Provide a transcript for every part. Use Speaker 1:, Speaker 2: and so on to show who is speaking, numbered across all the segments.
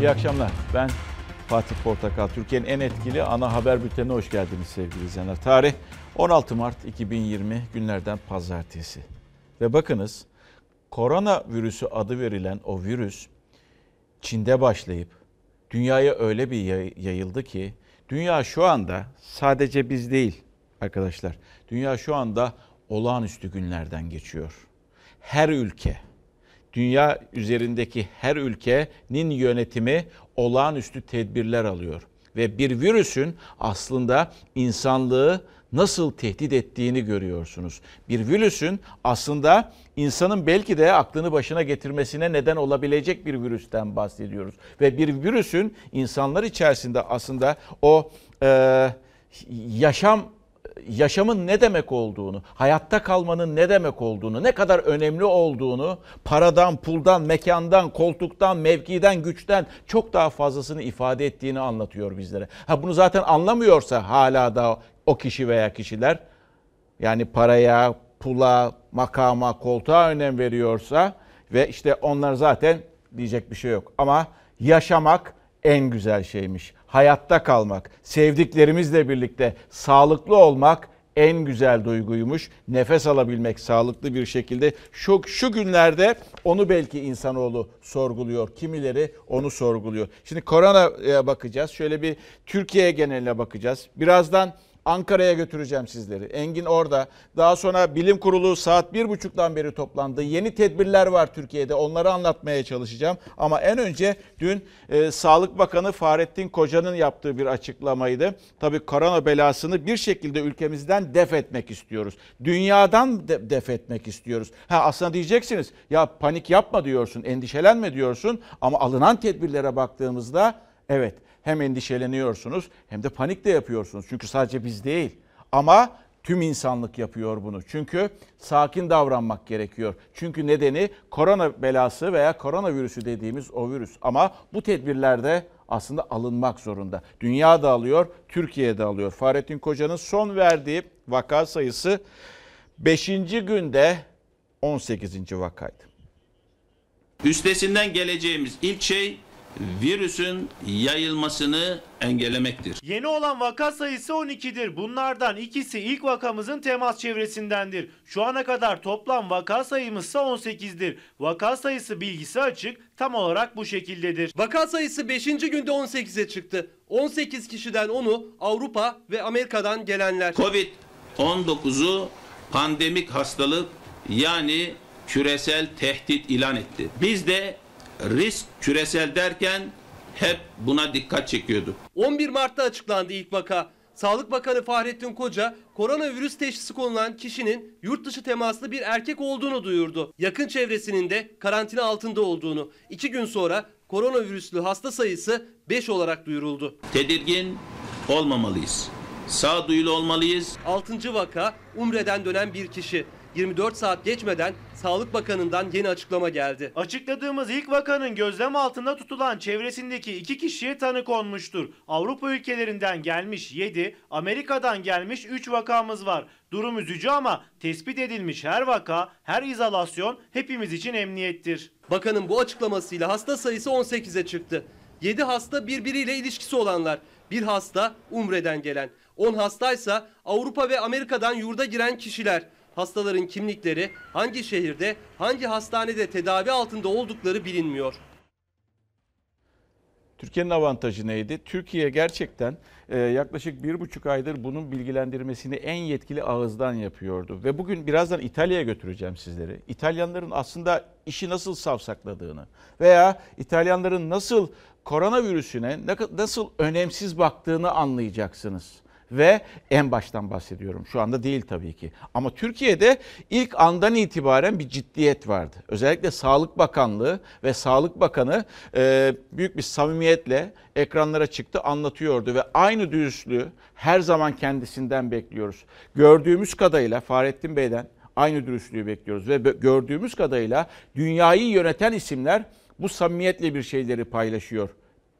Speaker 1: İyi akşamlar. Ben Fatih Portakal. Türkiye'nin en etkili ana haber bültenine hoş geldiniz sevgili izleyenler. Tarih 16 Mart 2020 günlerden pazartesi. Ve bakınız korona virüsü adı verilen o virüs Çin'de başlayıp dünyaya öyle bir yayıldı ki dünya şu anda sadece biz değil arkadaşlar. Dünya şu anda olağanüstü günlerden geçiyor. Her ülke dünya üzerindeki her ülkenin yönetimi olağanüstü tedbirler alıyor. Ve bir virüsün aslında insanlığı nasıl tehdit ettiğini görüyorsunuz. Bir virüsün aslında insanın belki de aklını başına getirmesine neden olabilecek bir virüsten bahsediyoruz. Ve bir virüsün insanlar içerisinde aslında o e, yaşam yaşamın ne demek olduğunu, hayatta kalmanın ne demek olduğunu, ne kadar önemli olduğunu paradan, puldan, mekandan, koltuktan, mevkiden, güçten çok daha fazlasını ifade ettiğini anlatıyor bizlere. Ha bunu zaten anlamıyorsa hala da o kişi veya kişiler yani paraya, pula, makama, koltuğa önem veriyorsa ve işte onlar zaten diyecek bir şey yok. Ama yaşamak en güzel şeymiş. Hayatta kalmak, sevdiklerimizle birlikte sağlıklı olmak en güzel duyguymuş. Nefes alabilmek sağlıklı bir şekilde. Şu, şu günlerde onu belki insanoğlu sorguluyor. Kimileri onu sorguluyor. Şimdi koronaya bakacağız. Şöyle bir Türkiye geneline bakacağız. Birazdan Ankara'ya götüreceğim sizleri. Engin orada. Daha sonra bilim kurulu saat bir buçuktan beri toplandı. Yeni tedbirler var Türkiye'de. Onları anlatmaya çalışacağım. Ama en önce dün e, Sağlık Bakanı Fahrettin Koca'nın yaptığı bir açıklamaydı. Tabii korona belasını bir şekilde ülkemizden def etmek istiyoruz. Dünyadan de, def etmek istiyoruz. Ha aslında diyeceksiniz ya panik yapma diyorsun, endişelenme diyorsun ama alınan tedbirlere baktığımızda evet hem endişeleniyorsunuz hem de panik de yapıyorsunuz. Çünkü sadece biz değil ama tüm insanlık yapıyor bunu. Çünkü sakin davranmak gerekiyor. Çünkü nedeni korona belası veya koronavirüsü dediğimiz o virüs. Ama bu tedbirlerde aslında alınmak zorunda. Dünya da alıyor, Türkiye de alıyor. Fahrettin Koca'nın son verdiği vaka sayısı 5. günde 18. vakaydı.
Speaker 2: Üstesinden geleceğimiz ilk şey virüsün yayılmasını engellemektir.
Speaker 3: Yeni olan vaka sayısı 12'dir. Bunlardan ikisi ilk vakamızın temas çevresindendir. Şu ana kadar toplam vaka sayımız ise 18'dir. Vaka sayısı bilgisi açık tam olarak bu şekildedir.
Speaker 4: Vaka sayısı 5. günde 18'e çıktı. 18 kişiden 10'u Avrupa ve Amerika'dan gelenler.
Speaker 2: Covid-19'u pandemik hastalık yani küresel tehdit ilan etti. Biz de risk küresel derken hep buna dikkat çekiyorduk.
Speaker 4: 11 Mart'ta açıklandı ilk vaka. Sağlık Bakanı Fahrettin Koca, koronavirüs teşhisi konulan kişinin yurt dışı temaslı bir erkek olduğunu duyurdu. Yakın çevresinin de karantina altında olduğunu. İki gün sonra koronavirüslü hasta sayısı 5 olarak duyuruldu.
Speaker 2: Tedirgin olmamalıyız. Sağduyulu olmalıyız.
Speaker 4: 6. vaka Umre'den dönen bir kişi. 24 saat geçmeden Sağlık Bakanı'ndan yeni açıklama geldi.
Speaker 3: Açıkladığımız ilk vakanın gözlem altında tutulan çevresindeki iki kişiye tanı konmuştur. Avrupa ülkelerinden gelmiş 7, Amerika'dan gelmiş 3 vakamız var. Durum üzücü ama tespit edilmiş her vaka, her izolasyon hepimiz için emniyettir.
Speaker 4: Bakanın bu açıklamasıyla hasta sayısı 18'e çıktı. 7 hasta birbiriyle ilişkisi olanlar. Bir hasta Umre'den gelen. 10 hastaysa Avrupa ve Amerika'dan yurda giren kişiler hastaların kimlikleri hangi şehirde, hangi hastanede tedavi altında oldukları bilinmiyor.
Speaker 1: Türkiye'nin avantajı neydi? Türkiye gerçekten e, yaklaşık bir buçuk aydır bunun bilgilendirmesini en yetkili ağızdan yapıyordu. Ve bugün birazdan İtalya'ya götüreceğim sizleri. İtalyanların aslında işi nasıl savsakladığını veya İtalyanların nasıl koronavirüsüne nasıl önemsiz baktığını anlayacaksınız ve en baştan bahsediyorum. Şu anda değil tabii ki. Ama Türkiye'de ilk andan itibaren bir ciddiyet vardı. Özellikle Sağlık Bakanlığı ve Sağlık Bakanı e, büyük bir samimiyetle ekranlara çıktı, anlatıyordu ve aynı dürüstlüğü her zaman kendisinden bekliyoruz. Gördüğümüz kadarıyla Fahrettin Bey'den aynı dürüstlüğü bekliyoruz ve gördüğümüz kadarıyla dünyayı yöneten isimler bu samimiyetle bir şeyleri paylaşıyor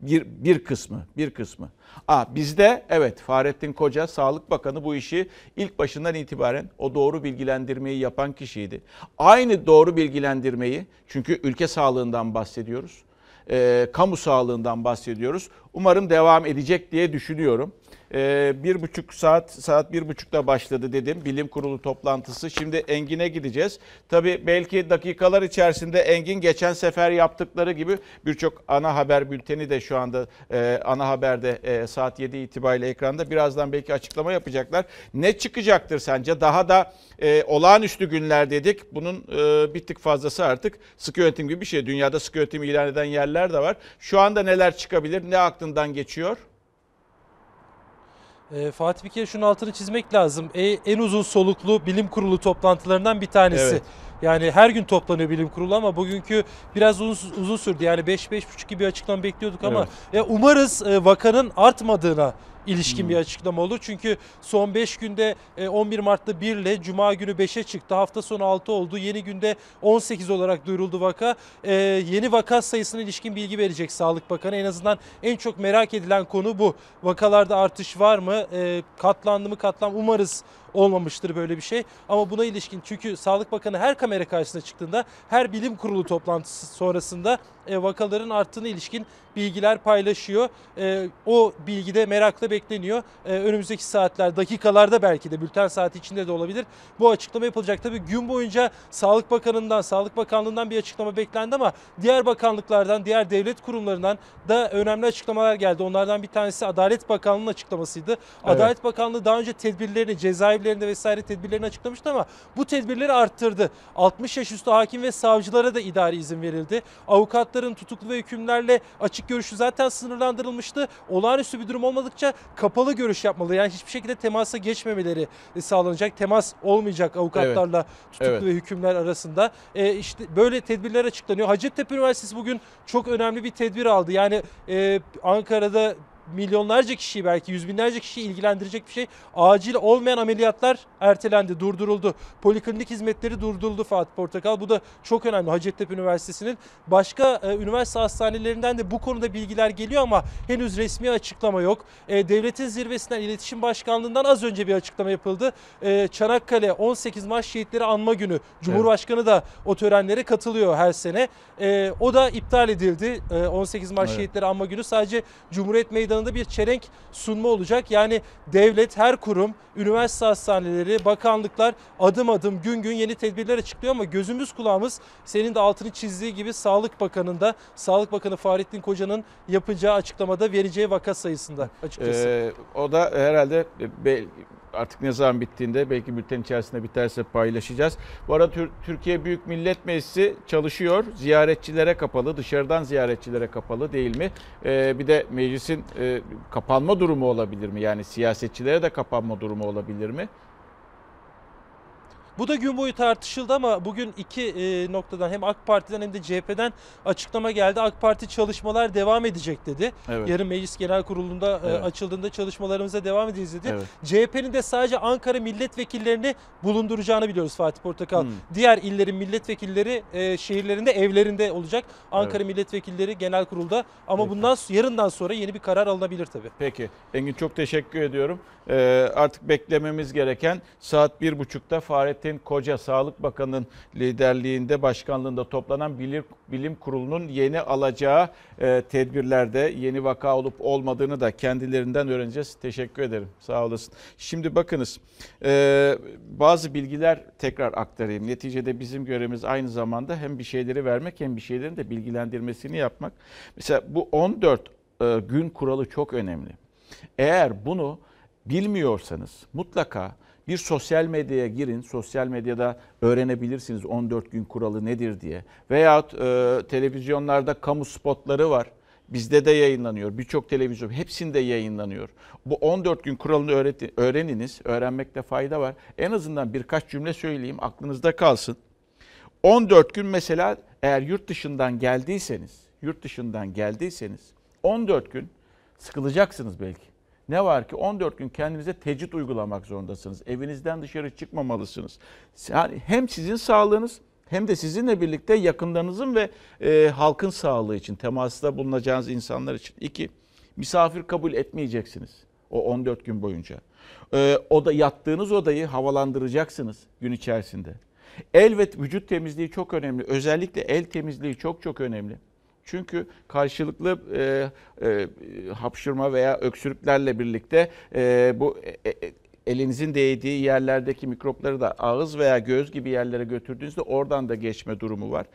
Speaker 1: bir, bir kısmı, bir kısmı. Aa, bizde evet Fahrettin Koca Sağlık Bakanı bu işi ilk başından itibaren o doğru bilgilendirmeyi yapan kişiydi. Aynı doğru bilgilendirmeyi çünkü ülke sağlığından bahsediyoruz. e, kamu sağlığından bahsediyoruz. Umarım devam edecek diye düşünüyorum. E, bir buçuk saat, saat bir buçukta başladı dedim bilim kurulu toplantısı. Şimdi Engin'e gideceğiz. Tabii belki dakikalar içerisinde Engin geçen sefer yaptıkları gibi birçok ana haber bülteni de şu anda e, ana haberde e, saat 7 itibariyle ekranda. Birazdan belki açıklama yapacaklar. Ne çıkacaktır sence? Daha da e, olağanüstü günler dedik. Bunun e, bir tık fazlası artık sıkı yönetim gibi bir şey. Dünyada sıkı yönetim ilan eden yerler de var. Şu anda neler çıkabilir? Ne aklından geçiyor?
Speaker 5: E, Fatih bir kere şunun altını çizmek lazım. E, en uzun soluklu bilim kurulu toplantılarından bir tanesi.
Speaker 1: Evet.
Speaker 5: Yani her gün toplanıyor bilim kurulu ama bugünkü biraz uzun, uzun sürdü. Yani 5-5,5 gibi açıklama bekliyorduk ama
Speaker 1: Evet.
Speaker 5: ya umarız e, vakanın artmadığına ilişkin
Speaker 1: Hmm.
Speaker 5: bir açıklama olur. Çünkü son 5 günde e, 11 Mart'ta 1 ile Cuma günü 5'e çıktı. Hafta sonu 6 oldu. Yeni günde 18 olarak duyuruldu vaka. E, yeni vaka sayısına ilişkin bilgi verecek Sağlık Bakanı. En azından en çok merak edilen konu bu. Vakalarda artış var mı? E, katlandı mı katlan? Umarız olmamıştır böyle bir şey. Ama buna ilişkin çünkü Sağlık Bakanı her kamera karşısına çıktığında her bilim kurulu toplantısı sonrasında e, vakaların arttığına ilişkin bilgiler paylaşıyor. E, o bilgi de merakla bekleniyor. E, önümüzdeki saatler, dakikalarda belki de bülten saati içinde de olabilir. Bu açıklama yapılacak. Tabii gün boyunca Sağlık Bakanı'ndan, Sağlık Bakanlığı'ndan bir açıklama beklendi ama diğer bakanlıklardan, diğer devlet kurumlarından da önemli açıklamalar geldi. Onlardan bir tanesi Adalet Bakanlığı'nın açıklamasıydı. Adalet Bakanlığı daha önce tedbirlerini, cezaevlerinde vesaire tedbirlerini açıklamıştı ama bu tedbirleri arttırdı. 60 yaş üstü hakim ve savcılara da idari izin verildi. Avukatların tutuklu ve hükümlerle açık görüşü zaten sınırlandırılmıştı. Olağanüstü bir durum olmadıkça kapalı görüş yapmalı. Yani hiçbir şekilde temasa geçmemeleri sağlanacak. Temas olmayacak avukatlarla tutuklu
Speaker 1: Evet.
Speaker 5: ve hükümler arasında. E, işte böyle tedbirler açıklanıyor. Hacettepe Üniversitesi bugün çok önemli bir tedbir aldı. Yani e, Ankara'da milyonlarca kişiyi belki yüz binlerce kişiyi ilgilendirecek bir şey. Acil olmayan ameliyatlar ertelendi, durduruldu. Poliklinik hizmetleri durduruldu Fatih Portakal. Bu da çok önemli Hacettepe Üniversitesi'nin. Başka e, üniversite hastanelerinden de bu konuda bilgiler geliyor ama henüz resmi açıklama yok. E, devletin zirvesinden İletişim Başkanlığı'ndan az önce bir açıklama yapıldı. E, Çanakkale 18 Mart Şehitleri Anma Günü. Cumhurbaşkanı da o törenlere katılıyor her sene. E, o da iptal edildi. E, 18 Mart
Speaker 1: Evet.
Speaker 5: Şehitleri Anma Günü sadece Cumhuriyet Meydanı'nda bir çelenk sunma olacak. Yani devlet, her kurum, üniversite hastaneleri, bakanlıklar adım adım gün gün yeni tedbirler açıklıyor ama gözümüz kulağımız senin de altını çizdiği gibi Sağlık Bakanı'nda, Sağlık Bakanı Fahrettin Koca'nın yapacağı açıklamada vereceği vaka sayısında açıkçası.
Speaker 1: Ee, o da herhalde artık ne zaman bittiğinde belki bülten içerisinde biterse paylaşacağız. Bu arada Tür- Türkiye Büyük Millet Meclisi çalışıyor. Ziyaretçilere kapalı, dışarıdan ziyaretçilere kapalı değil mi? Ee, bir de meclisin e, kapanma durumu olabilir mi? Yani siyasetçilere de kapanma durumu olabilir mi?
Speaker 5: Bu da gün boyu tartışıldı ama bugün iki e, noktadan hem AK Parti'den hem de CHP'den açıklama geldi. AK Parti çalışmalar devam edecek dedi.
Speaker 1: Evet.
Speaker 5: Yarın Meclis Genel Kurulu'nda e,
Speaker 1: Evet.
Speaker 5: açıldığında çalışmalarımıza devam edeceğiz dedi.
Speaker 1: Evet.
Speaker 5: CHP'nin de sadece Ankara milletvekillerini bulunduracağını biliyoruz Fatih Portakal.
Speaker 1: Hmm.
Speaker 5: Diğer illerin milletvekilleri e, şehirlerinde evlerinde olacak. Ankara milletvekilleri genel kurulda ama
Speaker 1: Peki.
Speaker 5: bundan yarından sonra yeni bir karar alınabilir tabii.
Speaker 1: Peki Engin çok teşekkür ediyorum. Ee, artık beklememiz gereken saat bir buçukta Fahrettin Koca Sağlık Bakanı'nın liderliğinde başkanlığında toplanan bilim, bilim kurulunun yeni alacağı e, tedbirlerde yeni vaka olup olmadığını da kendilerinden öğreneceğiz. Teşekkür ederim sağ olasın. Şimdi bakınız e, bazı bilgiler tekrar aktarayım. Neticede bizim görevimiz aynı zamanda hem bir şeyleri vermek hem bir şeylerin de bilgilendirmesini yapmak. Mesela bu 14 e, gün kuralı çok önemli. Eğer bunu bilmiyorsanız mutlaka bir sosyal medyaya girin. Sosyal medyada öğrenebilirsiniz 14 gün kuralı nedir diye. Veyahut e, televizyonlarda kamu spotları var. Bizde de yayınlanıyor. Birçok televizyon hepsinde yayınlanıyor. Bu 14 gün kuralını öğreti- öğreniniz. Öğrenmekte fayda var. En azından birkaç cümle söyleyeyim aklınızda kalsın. 14 gün mesela eğer yurt dışından geldiyseniz, yurt dışından geldiyseniz 14 gün sıkılacaksınız belki. Ne var ki 14 gün kendinize tecrit uygulamak zorundasınız. Evinizden dışarı çıkmamalısınız. Yani hem sizin sağlığınız hem de sizinle birlikte yakınlarınızın ve e, halkın sağlığı için, temasta bulunacağınız insanlar için. İki, misafir kabul etmeyeceksiniz o 14 gün boyunca. E, oda yattığınız odayı havalandıracaksınız gün içerisinde. El ve vücut temizliği çok önemli. Özellikle el temizliği çok çok önemli. Çünkü karşılıklı e, e, hapşırma veya öksürüklerle birlikte e, bu e, e, elinizin değdiği yerlerdeki mikropları da ağız veya göz gibi yerlere götürdüğünüzde oradan da geçme durumu var.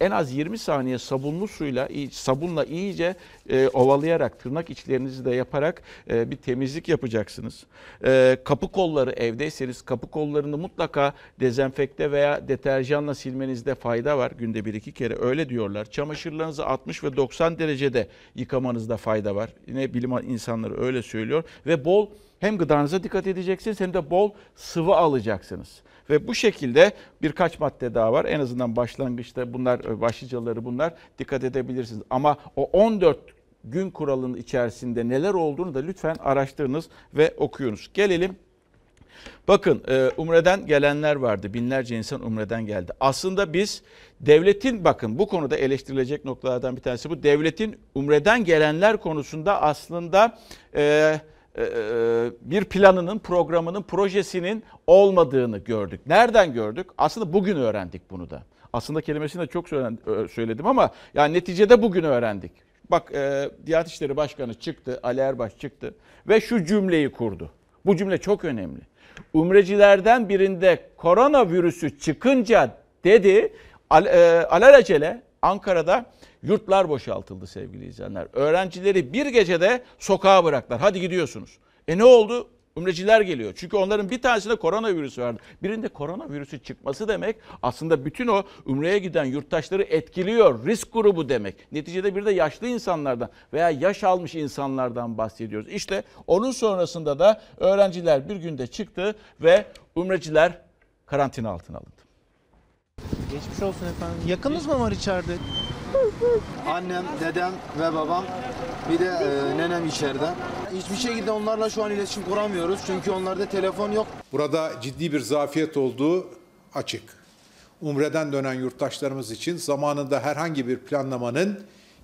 Speaker 1: En az 20 saniye sabunlu suyla, sabunla iyice e, ovalayarak, tırnak içlerinizi de yaparak e, bir temizlik yapacaksınız. E, kapı kolları evdeyseniz kapı kollarını mutlaka dezenfekte veya deterjanla silmenizde fayda var. Günde bir iki kere öyle diyorlar. Çamaşırlarınızı 60 ve 90 derecede yıkamanızda fayda var. Yine bilim insanları öyle söylüyor. Ve bol hem gıdanıza dikkat edeceksiniz hem de bol sıvı alacaksınız. Ve bu şekilde birkaç madde daha var. En azından başlangıçta bunlar e, başlıcaları bunlar dikkat edebilirsiniz. Ama o 14 gün kuralının içerisinde neler olduğunu da lütfen araştırınız ve okuyunuz. Gelelim Bakın e, Umre'den gelenler vardı. Binlerce insan Umre'den geldi. Aslında biz devletin bakın bu konuda eleştirilecek noktalardan bir tanesi bu. Devletin Umre'den gelenler konusunda aslında e, bir planının, programının, projesinin olmadığını gördük. Nereden gördük? Aslında bugün öğrendik bunu da. Aslında kelimesini de çok ö- söyledim ama yani neticede bugün öğrendik. Bak e, Diyanet İşleri Başkanı çıktı, Ali Erbaş çıktı ve şu cümleyi kurdu. Bu cümle çok önemli. Umrecilerden birinde koronavirüsü çıkınca dedi al, e, alelacele Ankara'da yurtlar boşaltıldı sevgili izleyenler. Öğrencileri bir gecede sokağa bıraktılar. Hadi gidiyorsunuz. E ne oldu? Umreciler geliyor. Çünkü onların bir tanesinde koronavirüsü vardı. Birinde koronavirüsü çıkması demek aslında bütün o umreye giden yurttaşları etkiliyor. Risk grubu demek. Neticede bir de yaşlı insanlardan veya yaş almış insanlardan bahsediyoruz. İşte onun sonrasında da öğrenciler bir günde çıktı ve umreciler karantina altına alındı.
Speaker 6: Geçmiş olsun efendim. Yakınız mı var içeride?
Speaker 7: Annem, dedem ve babam bir de e, nenem içeride. Hiçbir şekilde onlarla şu an iletişim kuramıyoruz çünkü onlarda telefon yok.
Speaker 8: Burada ciddi bir zafiyet olduğu açık. Umre'den dönen yurttaşlarımız için zamanında herhangi bir planlamanın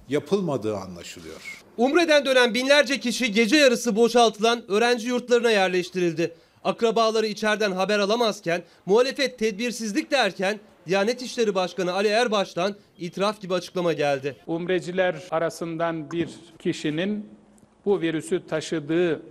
Speaker 8: yapılmadığı anlaşılıyor.
Speaker 4: Umre'den dönen binlerce kişi gece yarısı boşaltılan öğrenci yurtlarına yerleştirildi. Akrabaları içeriden haber alamazken, muhalefet tedbirsizlik derken Diyanet İşleri Başkanı Ali Erbaş'tan itiraf gibi açıklama geldi.
Speaker 9: Umreciler arasından bir kişinin bu virüsü taşıdığı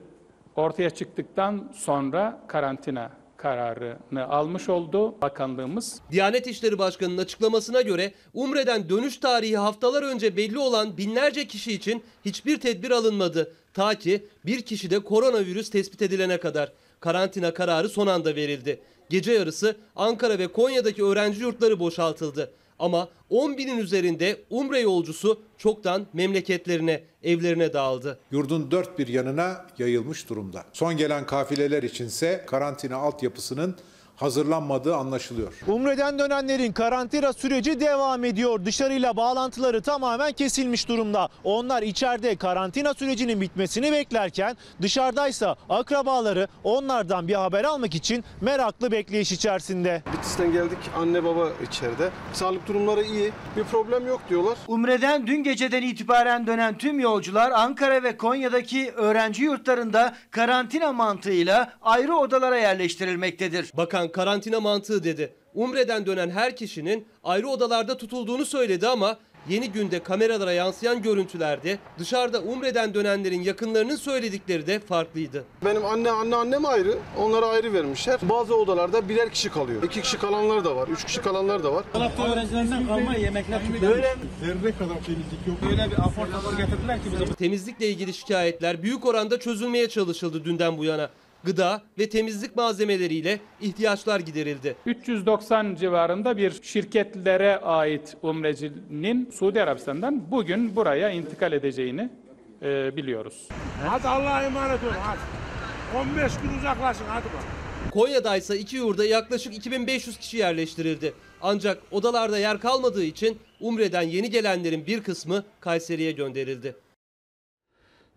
Speaker 9: ortaya çıktıktan sonra karantina kararını almış oldu bakanlığımız.
Speaker 4: Diyanet İşleri Başkanı'nın açıklamasına göre Umre'den dönüş tarihi haftalar önce belli olan binlerce kişi için hiçbir tedbir alınmadı. Ta ki bir kişide koronavirüs tespit edilene kadar. Karantina kararı son anda verildi. Gece yarısı Ankara ve Konya'daki öğrenci yurtları boşaltıldı. Ama 10 binin üzerinde Umre yolcusu çoktan memleketlerine, evlerine dağıldı.
Speaker 8: Yurdun dört bir yanına yayılmış durumda. Son gelen kafileler içinse karantina altyapısının hazırlanmadığı anlaşılıyor.
Speaker 6: Umre'den dönenlerin karantina süreci devam ediyor. Dışarıyla bağlantıları tamamen kesilmiş durumda. Onlar içeride karantina sürecinin bitmesini beklerken dışarıdaysa akrabaları onlardan bir haber almak için meraklı bekleyiş içerisinde.
Speaker 10: Bitlis'ten geldik. Anne baba içeride. Sağlık durumları iyi. Bir problem yok diyorlar.
Speaker 11: Umre'den dün geceden itibaren dönen tüm yolcular Ankara ve Konya'daki öğrenci yurtlarında karantina mantığıyla ayrı odalara yerleştirilmektedir.
Speaker 4: Bakan karantina mantığı dedi. Umre'den dönen her kişinin ayrı odalarda tutulduğunu söyledi ama yeni günde kameralara yansıyan görüntülerde dışarıda Umre'den dönenlerin yakınlarının söyledikleri de farklıydı.
Speaker 10: Benim anne anne annem ayrı. Onlara ayrı vermişler. Bazı odalarda birer kişi kalıyor. İki kişi kalanlar da var. Üç kişi kalanlar da var.
Speaker 4: Temizlikle ilgili şikayetler büyük oranda çözülmeye çalışıldı dünden bu yana. Gıda ve temizlik malzemeleriyle ihtiyaçlar giderildi.
Speaker 9: 390 civarında bir şirketlere ait umrecinin Suudi Arabistan'dan bugün buraya intikal edeceğini e, biliyoruz.
Speaker 12: Hadi Allah'a emanet olun hadi. 15 gün uzaklaşın hadi bak.
Speaker 4: Konya'da ise iki yurda yaklaşık 2500 kişi yerleştirildi. Ancak odalarda yer kalmadığı için Umre'den yeni gelenlerin bir kısmı Kayseri'ye gönderildi.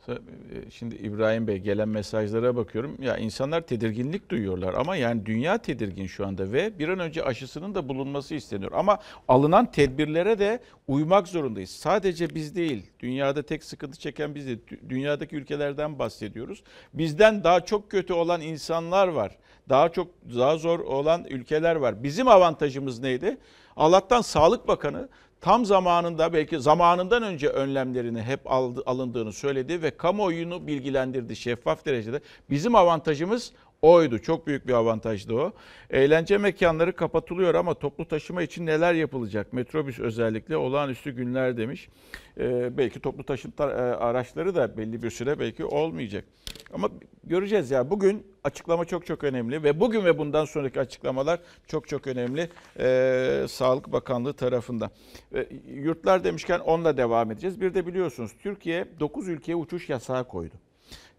Speaker 1: E, Şimdi İbrahim Bey gelen mesajlara bakıyorum. Ya insanlar tedirginlik duyuyorlar ama yani dünya tedirgin şu anda ve bir an önce aşısının da bulunması isteniyor. Ama alınan tedbirlere de uymak zorundayız. Sadece biz değil. Dünyada tek sıkıntı çeken biz değil. Dü- Dünyadaki ülkelerden bahsediyoruz. Bizden daha çok kötü olan insanlar var. Daha çok daha zor olan ülkeler var. Bizim avantajımız neydi? Allah'tan Sağlık Bakanı tam zamanında belki zamanından önce önlemlerini hep aldı, alındığını söyledi ve kamuoyunu bilgilendirdi şeffaf derecede. Bizim avantajımız oydu. Çok büyük bir avantajdı o. Eğlence mekanları kapatılıyor ama toplu taşıma için neler yapılacak? Metrobüs özellikle olağanüstü günler demiş. Ee, belki toplu taşıma e, araçları da belli bir süre belki olmayacak. Ama göreceğiz ya bugün açıklama çok çok önemli ve bugün ve bundan sonraki açıklamalar çok çok önemli ee, Sağlık Bakanlığı tarafından. Ee, yurtlar demişken onunla devam edeceğiz. Bir de biliyorsunuz Türkiye 9 ülkeye uçuş yasağı koydu.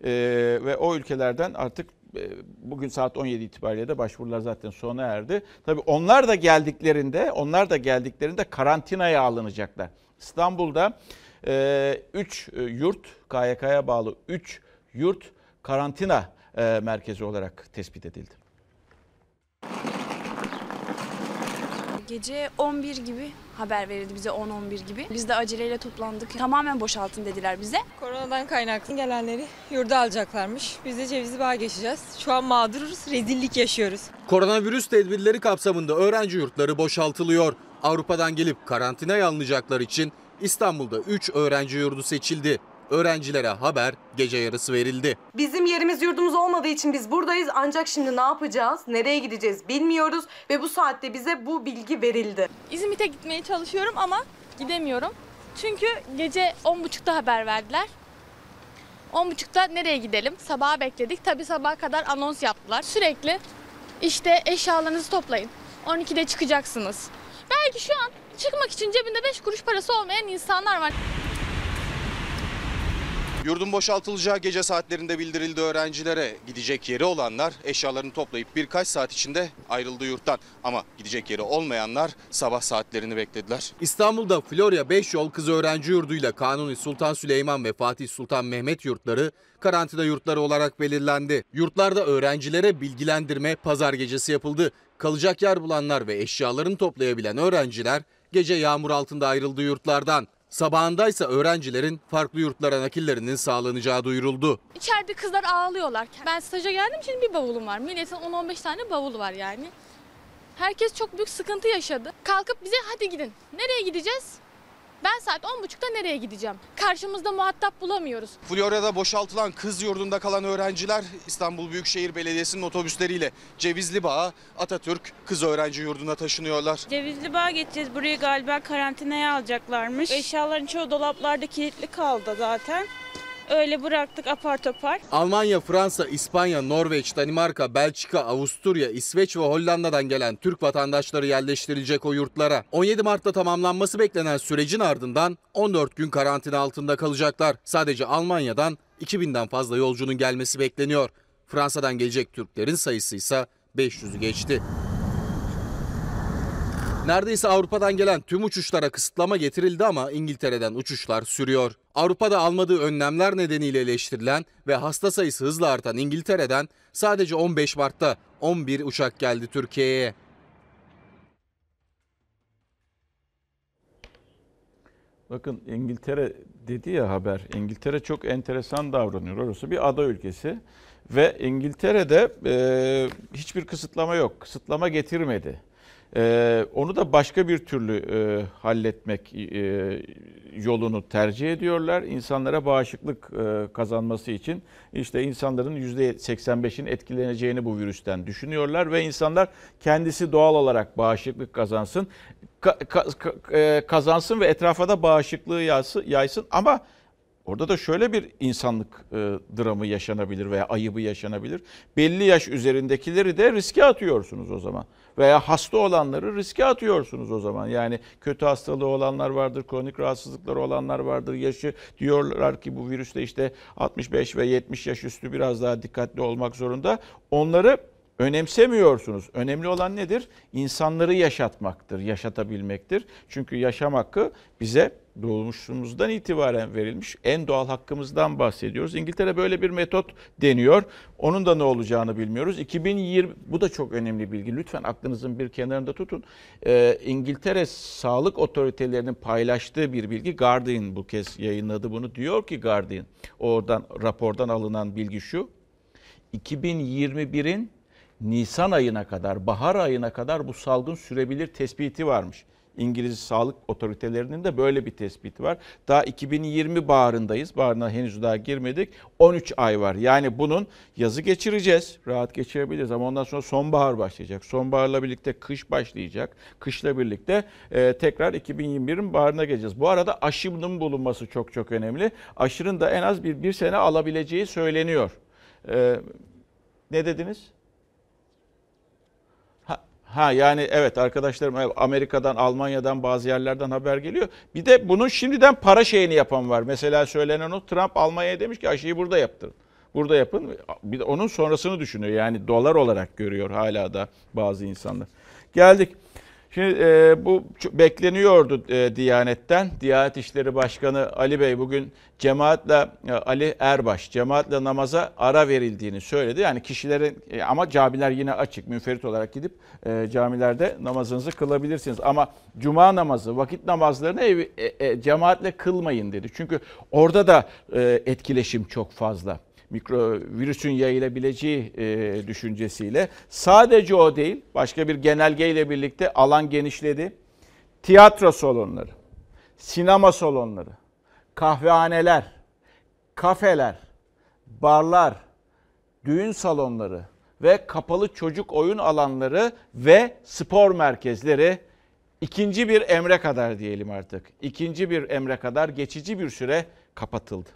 Speaker 1: Ee, ve o ülkelerden artık bugün saat 17 itibariyle de başvurular zaten sona erdi. Tabii onlar da geldiklerinde, onlar da geldiklerinde karantinaya alınacaklar. İstanbul'da 3 yurt, KYK'ya bağlı 3 yurt karantina e, merkezi olarak tespit edildi.
Speaker 13: Gece 11 gibi haber verildi bize 10-11 gibi. Biz de aceleyle toplandık. Tamamen boşaltın dediler bize.
Speaker 14: Koronadan kaynaklı gelenleri yurda alacaklarmış. Biz de Cevizli Bağ'a geçeceğiz. Şu an mağduruz, rezillik yaşıyoruz.
Speaker 15: Koronavirüs tedbirleri kapsamında öğrenci yurtları boşaltılıyor. Avrupa'dan gelip karantinaya alınacaklar için İstanbul'da 3 öğrenci yurdu seçildi. Öğrencilere haber gece yarısı verildi.
Speaker 16: Bizim yerimiz yurdumuz olmadığı için biz buradayız ancak şimdi ne yapacağız, nereye gideceğiz bilmiyoruz ve bu saatte bize bu bilgi verildi.
Speaker 17: İzmit'e gitmeye çalışıyorum ama gidemiyorum. Çünkü gece 10.30'da haber verdiler. 10.30'da nereye gidelim? Sabaha bekledik. Tabii sabaha kadar anons yaptılar. Sürekli işte eşyalarınızı toplayın. 12'de çıkacaksınız. Belki şu an çıkmak için cebinde 5 kuruş parası olmayan insanlar var.
Speaker 18: Yurdun boşaltılacağı gece saatlerinde bildirildi öğrencilere. Gidecek yeri olanlar eşyalarını toplayıp birkaç saat içinde ayrıldı yurttan. Ama gidecek yeri olmayanlar sabah saatlerini beklediler.
Speaker 15: İstanbul'da Florya 5 yol kız öğrenci yurduyla Kanuni Sultan Süleyman ve Fatih Sultan Mehmet yurtları karantina yurtları olarak belirlendi. Yurtlarda öğrencilere bilgilendirme pazar gecesi yapıldı. Kalacak yer bulanlar ve eşyalarını toplayabilen öğrenciler gece yağmur altında ayrıldı yurtlardan. Sabahındaysa öğrencilerin farklı yurtlara nakillerinin sağlanacağı duyuruldu.
Speaker 17: İçeride kızlar ağlıyorlar. Ben staja geldim için bir bavulum var. Milletin 10-15 tane bavulu var yani. Herkes çok büyük sıkıntı yaşadı. Kalkıp bize hadi gidin. Nereye gideceğiz? Ben saat 10.30'da nereye gideceğim? Karşımızda muhatap bulamıyoruz.
Speaker 18: Florya'da boşaltılan kız yurdunda kalan öğrenciler İstanbul Büyükşehir Belediyesi'nin otobüsleriyle Cevizli Bağ, Atatürk Kız Öğrenci Yurdu'na taşınıyorlar.
Speaker 19: Cevizli Bağ'a geçeceğiz. Burayı galiba karantinaya alacaklarmış. Eşyaların çoğu dolaplarda kilitli kaldı zaten. Öyle bıraktık apar topar.
Speaker 15: Almanya, Fransa, İspanya, Norveç, Danimarka, Belçika, Avusturya, İsveç ve Hollanda'dan gelen Türk vatandaşları yerleştirilecek o yurtlara. 17 Mart'ta tamamlanması beklenen sürecin ardından 14 gün karantina altında kalacaklar. Sadece Almanya'dan 2000'den fazla yolcunun gelmesi bekleniyor. Fransa'dan gelecek Türklerin sayısı ise 500'ü geçti. Neredeyse Avrupa'dan gelen tüm uçuşlara kısıtlama getirildi ama İngiltere'den uçuşlar sürüyor. Avrupa'da almadığı önlemler nedeniyle eleştirilen ve hasta sayısı hızla artan İngiltere'den sadece 15 Mart'ta 11 uçak geldi Türkiye'ye.
Speaker 1: Bakın İngiltere dedi ya haber. İngiltere çok enteresan davranıyor. Orası bir ada ülkesi ve İngiltere'de e, hiçbir kısıtlama yok. Kısıtlama getirmedi. Ee, onu da başka bir türlü e, halletmek e, yolunu tercih ediyorlar. İnsanlara bağışıklık e, kazanması için işte insanların %85'in etkileneceğini bu virüsten düşünüyorlar ve insanlar kendisi doğal olarak bağışıklık kazansın, ka, ka, ka, kazansın ve etrafa da bağışıklığı yaysın, yaysın ama Orada da şöyle bir insanlık e, dramı yaşanabilir veya ayıbı yaşanabilir. Belli yaş üzerindekileri de riske atıyorsunuz o zaman. Veya hasta olanları riske atıyorsunuz o zaman. Yani kötü hastalığı olanlar vardır, kronik rahatsızlıkları olanlar vardır. Yaşı diyorlar ki bu virüste işte 65 ve 70 yaş üstü biraz daha dikkatli olmak zorunda. Onları önemsemiyorsunuz. Önemli olan nedir? İnsanları yaşatmaktır, yaşatabilmektir. Çünkü yaşam hakkı bize doğmuşumuzdan itibaren verilmiş en doğal hakkımızdan bahsediyoruz. İngiltere böyle bir metot deniyor. Onun da ne olacağını bilmiyoruz. 2020 bu da çok önemli bilgi. Lütfen aklınızın bir kenarında tutun. Ee, İngiltere sağlık otoritelerinin paylaştığı bir bilgi. Guardian bu kez yayınladı bunu. Diyor ki Guardian oradan rapordan alınan bilgi şu. 2021'in Nisan ayına kadar, bahar ayına kadar bu salgın sürebilir tespiti varmış. İngiliz sağlık otoritelerinin de böyle bir tespiti var. Daha 2020 baharındayız. Baharına henüz daha girmedik. 13 ay var. Yani bunun yazı geçireceğiz. Rahat geçirebiliriz ama ondan sonra sonbahar başlayacak. Sonbaharla birlikte kış başlayacak. Kışla birlikte e, tekrar 2021'in baharına geleceğiz. Bu arada aşının bulunması çok çok önemli. Aşının da en az bir, bir sene alabileceği söyleniyor. E, ne dediniz? Ha, yani evet arkadaşlarım Amerika'dan, Almanya'dan bazı yerlerden haber geliyor. Bir de bunun şimdiden para şeyini yapan var. Mesela söylenen o Trump Almanya'ya demiş ki aşıyı burada yaptırın. Burada yapın. Bir de onun sonrasını düşünüyor. Yani dolar olarak görüyor hala da bazı insanlar. Geldik. Şimdi e, bu bekleniyordu e, Diyanet'ten. Diyanet İşleri Başkanı Ali Bey bugün cemaatle e, Ali Erbaş cemaatle namaza ara verildiğini söyledi. Yani kişilerin e, ama camiler yine açık. Münferit olarak gidip e, camilerde namazınızı kılabilirsiniz. Ama cuma namazı, vakit namazlarını ev, e, e, cemaatle kılmayın dedi. Çünkü orada da e, etkileşim çok fazla mikrovirüsün yayılabileceği e, düşüncesiyle. Sadece o değil, başka bir genelgeyle birlikte alan genişledi. Tiyatro salonları, sinema salonları, kahvehaneler, kafeler, barlar, düğün salonları ve kapalı çocuk oyun alanları ve spor merkezleri ikinci bir emre kadar diyelim artık. İkinci bir emre kadar geçici bir süre kapatıldı.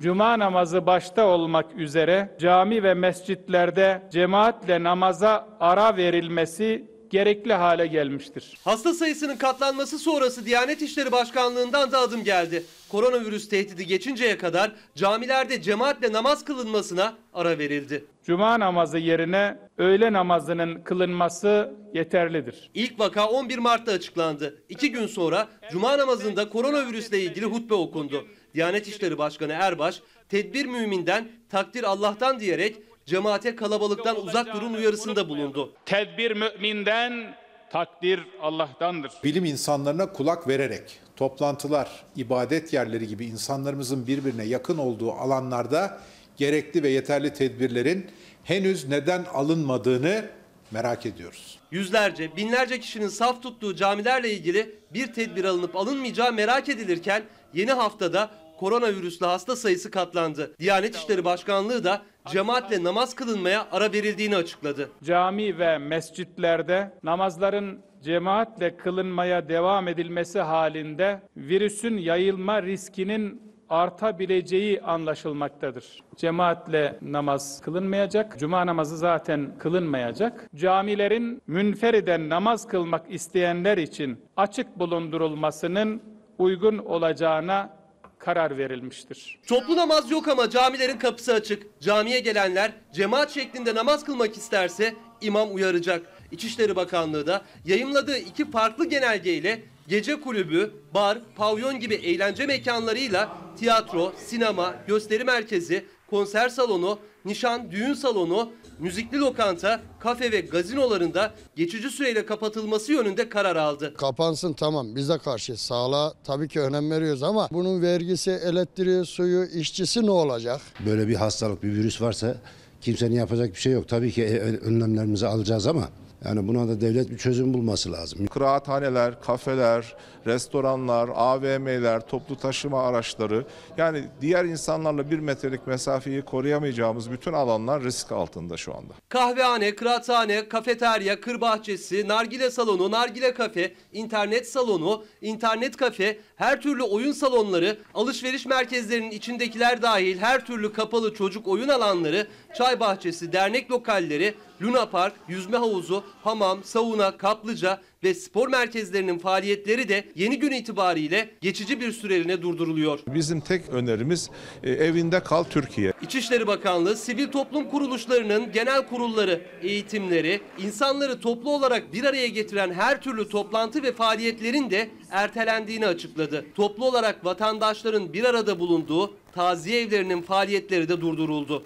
Speaker 9: Cuma namazı başta olmak üzere cami ve mescitlerde cemaatle namaza ara verilmesi gerekli hale gelmiştir.
Speaker 4: Hasta sayısının katlanması sonrası Diyanet İşleri Başkanlığı'ndan da adım geldi. Koronavirüs tehdidi geçinceye kadar camilerde cemaatle namaz kılınmasına ara verildi.
Speaker 9: Cuma namazı yerine öğle namazının kılınması yeterlidir.
Speaker 4: İlk vaka 11 Mart'ta açıklandı. İki gün sonra Cuma namazında koronavirüsle ilgili hutbe okundu. Diyanet İşleri Başkanı Erbaş, tedbir müminden, takdir Allah'tan diyerek cemaate kalabalıktan uzak durun uyarısında bulundu.
Speaker 9: Tedbir müminden, takdir Allah'tandır.
Speaker 8: Bilim insanlarına kulak vererek toplantılar, ibadet yerleri gibi insanlarımızın birbirine yakın olduğu alanlarda gerekli ve yeterli tedbirlerin henüz neden alınmadığını merak ediyoruz.
Speaker 4: Yüzlerce, binlerce kişinin saf tuttuğu camilerle ilgili bir tedbir alınıp alınmayacağı merak edilirken yeni haftada koronavirüslü hasta sayısı katlandı. Diyanet İşleri Başkanlığı da cemaatle namaz kılınmaya ara verildiğini açıkladı.
Speaker 9: Cami ve mescitlerde namazların cemaatle kılınmaya devam edilmesi halinde virüsün yayılma riskinin artabileceği anlaşılmaktadır. Cemaatle namaz kılınmayacak. Cuma namazı zaten kılınmayacak. Camilerin münferiden namaz kılmak isteyenler için açık bulundurulmasının uygun olacağına karar verilmiştir.
Speaker 4: Toplu namaz yok ama camilerin kapısı açık. Camiye gelenler cemaat şeklinde namaz kılmak isterse imam uyaracak. İçişleri Bakanlığı da yayımladığı iki farklı genelgeyle gece kulübü, bar, pavyon gibi eğlence mekanlarıyla tiyatro, sinema, gösteri merkezi, konser salonu, nişan, düğün salonu, müzikli lokanta, kafe ve gazinolarında geçici süreyle kapatılması yönünde karar aldı.
Speaker 20: Kapansın tamam biz de karşı sağlığa tabii ki önem veriyoruz ama bunun vergisi, elektriği, suyu, işçisi ne olacak?
Speaker 21: Böyle bir hastalık, bir virüs varsa kimsenin yapacak bir şey yok. Tabii ki e, önlemlerimizi alacağız ama yani buna da devlet bir çözüm bulması lazım.
Speaker 22: Kıraathaneler, kafeler, restoranlar, AVM'ler, toplu taşıma araçları yani diğer insanlarla bir metrelik mesafeyi koruyamayacağımız bütün alanlar risk altında şu anda.
Speaker 4: Kahvehane, kıraathane, kafeterya, kır bahçesi, nargile salonu, nargile kafe, internet salonu, internet kafe, her türlü oyun salonları, alışveriş merkezlerinin içindekiler dahil her türlü kapalı çocuk oyun alanları, çay bahçesi, dernek lokalleri, Luna Park, yüzme havuzu, hamam, sauna, kaplıca ve spor merkezlerinin faaliyetleri de yeni gün itibariyle geçici bir süreliğine durduruluyor.
Speaker 22: Bizim tek önerimiz e, evinde kal Türkiye.
Speaker 4: İçişleri Bakanlığı sivil toplum kuruluşlarının genel kurulları, eğitimleri, insanları toplu olarak bir araya getiren her türlü toplantı ve faaliyetlerin de ertelendiğini açıkladı. Toplu olarak vatandaşların bir arada bulunduğu taziye evlerinin faaliyetleri de durduruldu.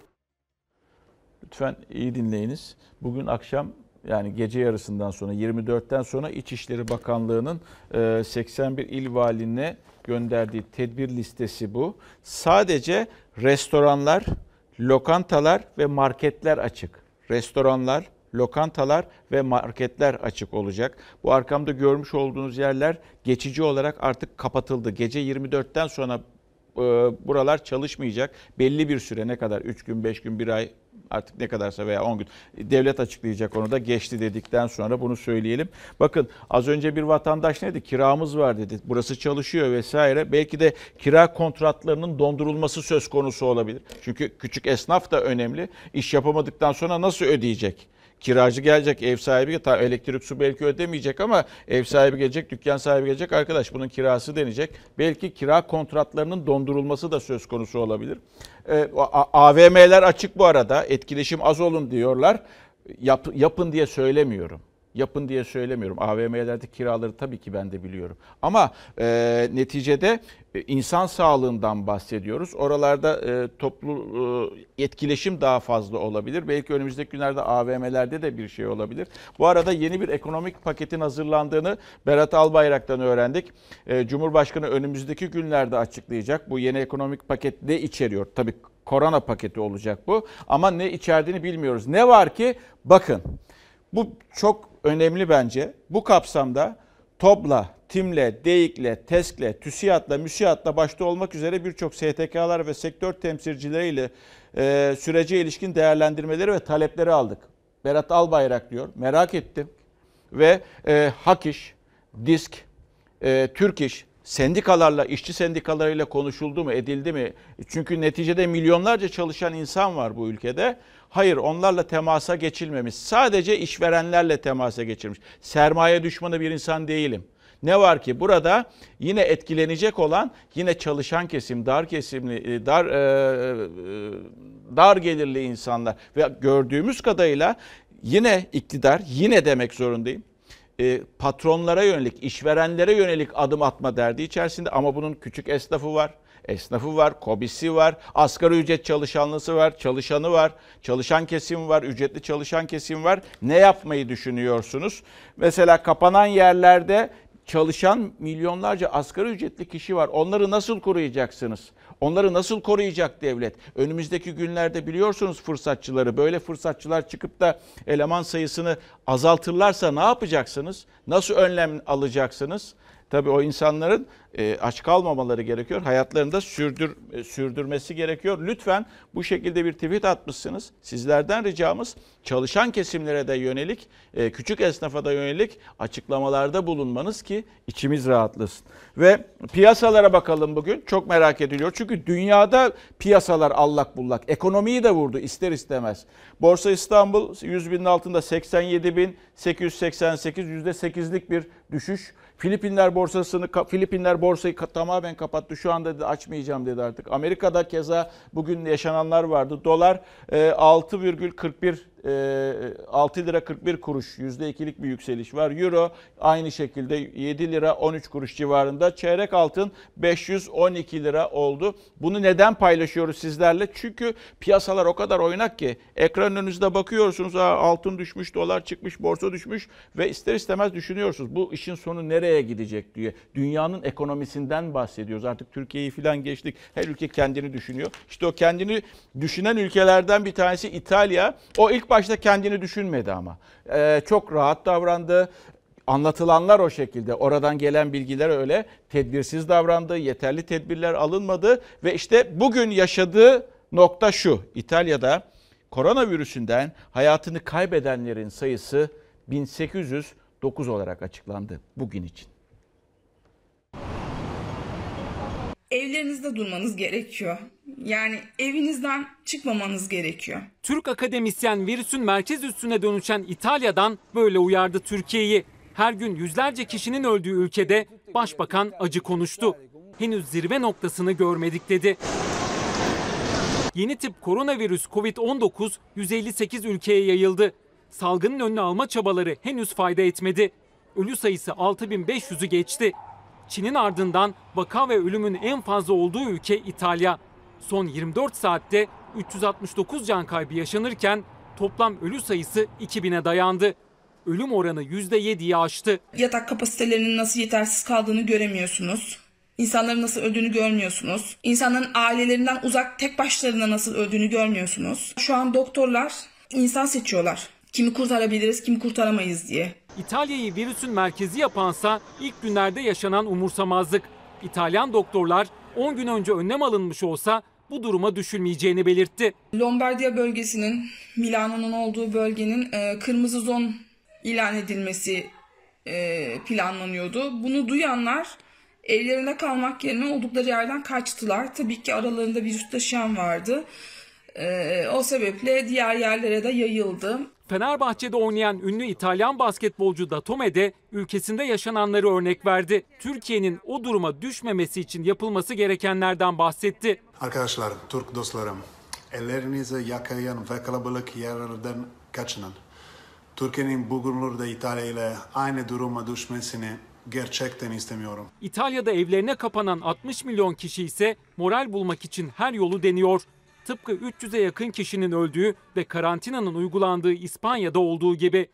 Speaker 1: Lütfen iyi dinleyiniz. Bugün akşam yani gece yarısından sonra 24'ten sonra İçişleri Bakanlığı'nın 81 e, il valine gönderdiği tedbir listesi bu. Sadece restoranlar, lokantalar ve marketler açık. Restoranlar, lokantalar ve marketler açık olacak. Bu arkamda görmüş olduğunuz yerler geçici olarak artık kapatıldı. Gece 24'ten sonra e, buralar çalışmayacak. Belli bir süre ne kadar 3 gün, 5 gün, 1 ay artık ne kadarsa veya 10 gün devlet açıklayacak onu da geçti dedikten sonra bunu söyleyelim. Bakın az önce bir vatandaş ne dedi? Kiramız var dedi. Burası çalışıyor vesaire. Belki de kira kontratlarının dondurulması söz konusu olabilir. Çünkü küçük esnaf da önemli. İş yapamadıktan sonra nasıl ödeyecek? Kiracı gelecek, ev sahibi ta elektrik su belki ödemeyecek ama ev sahibi gelecek, dükkan sahibi gelecek. Arkadaş bunun kirası denecek. Belki kira kontratlarının dondurulması da söz konusu olabilir. Ee, AVM'ler açık bu arada. Etkileşim az olun diyorlar. Yap, yapın diye söylemiyorum yapın diye söylemiyorum. AVM'lerde kiraları tabii ki ben de biliyorum. Ama e, neticede e, insan sağlığından bahsediyoruz. Oralarda e, toplu e, etkileşim daha fazla olabilir. Belki önümüzdeki günlerde AVM'lerde de bir şey olabilir. Bu arada yeni bir ekonomik paketin hazırlandığını Berat Albayrak'tan öğrendik. E, Cumhurbaşkanı önümüzdeki günlerde açıklayacak. Bu yeni ekonomik paket ne içeriyor? Tabii korona paketi olacak bu. Ama ne içerdiğini bilmiyoruz. Ne var ki? Bakın bu çok önemli bence. Bu kapsamda TOB'la, TİM'le, DEİK'le, TESK'le, TÜSİAD'la, MÜSİAD'la başta olmak üzere birçok STK'lar ve sektör temsilcileriyle e, sürece ilişkin değerlendirmeleri ve talepleri aldık. Berat Albayrak diyor, merak ettim. Ve e, HAKİŞ, DİSK, e, Türk İş, sendikalarla, işçi sendikalarıyla konuşuldu mu, edildi mi? Çünkü neticede milyonlarca çalışan insan var bu ülkede. Hayır onlarla temasa geçilmemiş. Sadece işverenlerle temasa geçirmiş. Sermaye düşmanı bir insan değilim. Ne var ki burada yine etkilenecek olan yine çalışan kesim, dar kesimli, e, dar e, e, dar gelirli insanlar ve gördüğümüz kadarıyla yine iktidar yine demek zorundayım patronlara yönelik, işverenlere yönelik adım atma derdi içerisinde ama bunun küçük esnafı var esnafı var, kobisi var, asgari ücret çalışanlısı var, çalışanı var, çalışan kesim var, ücretli çalışan kesim var. Ne yapmayı düşünüyorsunuz? Mesela kapanan yerlerde çalışan milyonlarca asgari ücretli kişi var. Onları nasıl koruyacaksınız? Onları nasıl koruyacak devlet? Önümüzdeki günlerde biliyorsunuz fırsatçıları. Böyle fırsatçılar çıkıp da eleman sayısını azaltırlarsa ne yapacaksınız? Nasıl önlem alacaksınız? Tabii o insanların e, aç kalmamaları gerekiyor. Hayatlarını da sürdür, e, sürdürmesi gerekiyor. Lütfen bu şekilde bir tweet atmışsınız. Sizlerden ricamız çalışan kesimlere de yönelik, e, küçük esnafa da yönelik açıklamalarda bulunmanız ki içimiz rahatlasın. Ve piyasalara bakalım bugün. Çok merak ediliyor. Çünkü dünyada piyasalar allak bullak. Ekonomiyi de vurdu ister istemez. Borsa İstanbul 100 binin altında 87 bin 888 %8'lik bir düşüş. Filipinler borsasını Filipinler borsayı tamamen kapattı. Şu anda dedi açmayacağım dedi artık. Amerika'da keza bugün yaşananlar vardı. Dolar 6,41 6 lira 41 kuruş %2'lik bir yükseliş var. Euro aynı şekilde 7 lira 13 kuruş civarında. Çeyrek altın 512 lira oldu. Bunu neden paylaşıyoruz sizlerle? Çünkü piyasalar o kadar oynak ki ekran önünüzde bakıyorsunuz altın düşmüş, dolar çıkmış, borsa düşmüş ve ister istemez düşünüyorsunuz bu işin sonu nereye gidecek diye. Dünyanın ekonomisinden bahsediyoruz. Artık Türkiye'yi falan geçtik. Her ülke kendini düşünüyor. İşte o kendini düşünen ülkelerden bir tanesi İtalya. O ilk başta kendini düşünmedi ama. Ee, çok rahat davrandı. Anlatılanlar o şekilde. Oradan gelen bilgiler öyle. Tedbirsiz davrandı. Yeterli tedbirler alınmadı. Ve işte bugün yaşadığı nokta şu. İtalya'da koronavirüsünden hayatını kaybedenlerin sayısı 1809 olarak açıklandı bugün için.
Speaker 23: evlerinizde durmanız gerekiyor. Yani evinizden çıkmamanız gerekiyor.
Speaker 24: Türk akademisyen virüsün merkez üstüne dönüşen İtalya'dan böyle uyardı Türkiye'yi. Her gün yüzlerce kişinin öldüğü ülkede başbakan acı konuştu. Henüz zirve noktasını görmedik dedi. Yeni tip koronavirüs Covid-19 158 ülkeye yayıldı. Salgının önünü alma çabaları henüz fayda etmedi. Ölü sayısı 6500'ü geçti. Çin'in ardından vaka ve ölümün en fazla olduğu ülke İtalya. Son 24 saatte 369 can kaybı yaşanırken toplam ölü sayısı 2000'e dayandı. Ölüm oranı %7'yi aştı.
Speaker 23: Yatak kapasitelerinin nasıl yetersiz kaldığını göremiyorsunuz. İnsanların nasıl öldüğünü görmüyorsunuz. İnsanların ailelerinden uzak tek başlarına nasıl öldüğünü görmüyorsunuz. Şu an doktorlar insan seçiyorlar. Kimi kurtarabiliriz, kimi kurtaramayız diye.
Speaker 24: İtalya'yı virüsün merkezi yapansa ilk günlerde yaşanan umursamazlık. İtalyan doktorlar 10 gün önce önlem alınmış olsa bu duruma düşülmeyeceğini belirtti.
Speaker 23: Lombardiya bölgesinin, Milano'nun olduğu bölgenin e, kırmızı zon ilan edilmesi e, planlanıyordu. Bunu duyanlar evlerinde kalmak yerine oldukları yerden kaçtılar. Tabii ki aralarında virüs taşıyan vardı. E, o sebeple diğer yerlere de yayıldı.
Speaker 24: Fenerbahçe'de oynayan ünlü İtalyan basketbolcu Datome de ülkesinde yaşananları örnek verdi. Türkiye'nin o duruma düşmemesi için yapılması gerekenlerden bahsetti.
Speaker 25: Arkadaşlar, Türk dostlarım, ellerinizi yakayan ve kalabalık yerlerden kaçının. Türkiye'nin bugünlerde İtalya ile aynı duruma düşmesini gerçekten istemiyorum.
Speaker 24: İtalya'da evlerine kapanan 60 milyon kişi ise moral bulmak için her yolu deniyor. Tıpkı 300'e yakın kişinin öldüğü ve karantinanın uygulandığı İspanya'da olduğu gibi.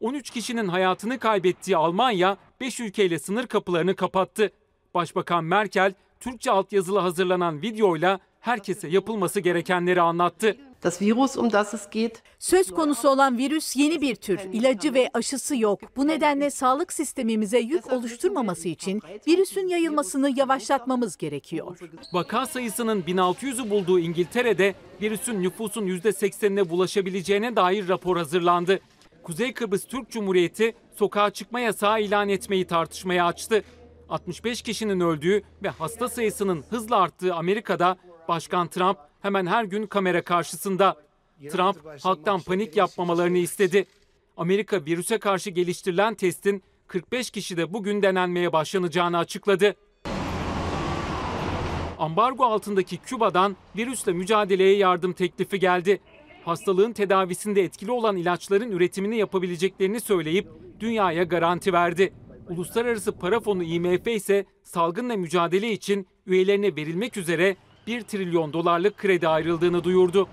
Speaker 24: 13 kişinin hayatını kaybettiği Almanya 5 ülkeyle sınır kapılarını kapattı. Başbakan Merkel Türkçe altyazılı hazırlanan videoyla herkese yapılması gerekenleri anlattı.
Speaker 26: Das Virus, um das es geht,
Speaker 27: Söz konusu olan virüs yeni bir tür. İlacı ve aşısı yok. Bu nedenle sağlık sistemimize yük oluşturmaması için virüsün yayılmasını yavaşlatmamız gerekiyor.
Speaker 24: Vaka sayısının 1600'ü bulduğu İngiltere'de virüsün nüfusun %80'ine bulaşabileceğine dair rapor hazırlandı. Kuzey Kıbrıs Türk Cumhuriyeti sokağa çıkma yasağı ilan etmeyi tartışmaya açtı. 65 kişinin öldüğü ve hasta sayısının hızla arttığı Amerika'da Başkan Trump hemen her gün kamera karşısında. Trump halktan panik yapmamalarını istedi. Amerika virüse karşı geliştirilen testin 45 kişide bugün denenmeye başlanacağını açıkladı. Ambargo altındaki Küba'dan virüsle mücadeleye yardım teklifi geldi. Hastalığın tedavisinde etkili olan ilaçların üretimini yapabileceklerini söyleyip dünyaya garanti verdi. Uluslararası Para Fonu IMF ise salgınla mücadele için üyelerine verilmek üzere 1 trilyon dolarlık kredi ayrıldığını duyurdu.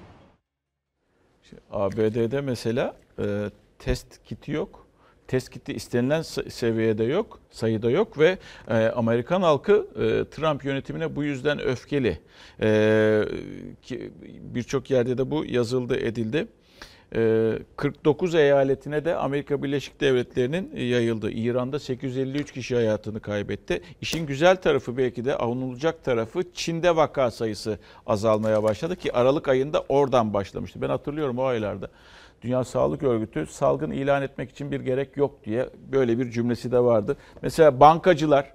Speaker 1: ABD'de mesela e, test kiti yok. Test kiti istenilen seviyede yok, sayıda yok ve e, Amerikan halkı e, Trump yönetimine bu yüzden öfkeli. E, birçok yerde de bu yazıldı, edildi. E, 49 eyaletine de Amerika Birleşik Devletleri'nin yayıldı. İran'da 853 kişi hayatını kaybetti. İşin güzel tarafı belki de avunulacak tarafı Çin'de vaka sayısı azalmaya başladı ki Aralık ayında oradan başlamıştı. Ben hatırlıyorum o aylarda. Dünya Sağlık Örgütü salgın ilan etmek için bir gerek yok diye böyle bir cümlesi de vardı. Mesela bankacılar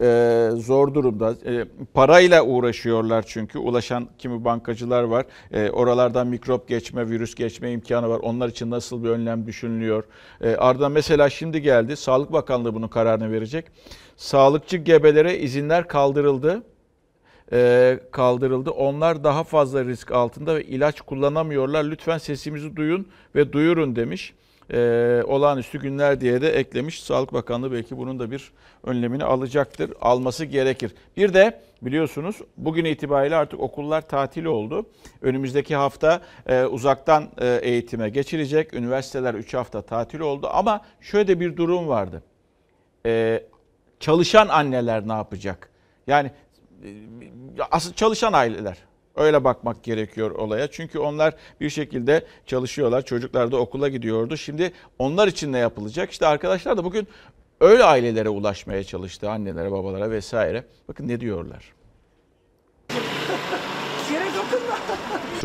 Speaker 1: e, zor durumda. E, parayla uğraşıyorlar çünkü. Ulaşan kimi bankacılar var. E, oralardan mikrop geçme, virüs geçme imkanı var. Onlar için nasıl bir önlem düşünülüyor? E, ardından mesela şimdi geldi. Sağlık Bakanlığı bunun kararını verecek. Sağlıkçı gebelere izinler kaldırıldı e, kaldırıldı. Onlar daha fazla risk altında ve ilaç kullanamıyorlar. Lütfen sesimizi duyun ve duyurun demiş. E, olağanüstü günler diye de eklemiş. Sağlık Bakanlığı belki bunun da bir önlemini alacaktır. Alması gerekir. Bir de biliyorsunuz bugün itibariyle artık okullar tatil oldu. Önümüzdeki hafta e, uzaktan e, eğitime geçilecek. Üniversiteler 3 hafta tatil oldu ama şöyle bir durum vardı. E, çalışan anneler ne yapacak? Yani asıl çalışan aileler. Öyle bakmak gerekiyor olaya. Çünkü onlar bir şekilde çalışıyorlar. Çocuklar da okula gidiyordu. Şimdi onlar için ne yapılacak? İşte arkadaşlar da bugün öyle ailelere ulaşmaya çalıştı. Annelere, babalara vesaire. Bakın ne diyorlar.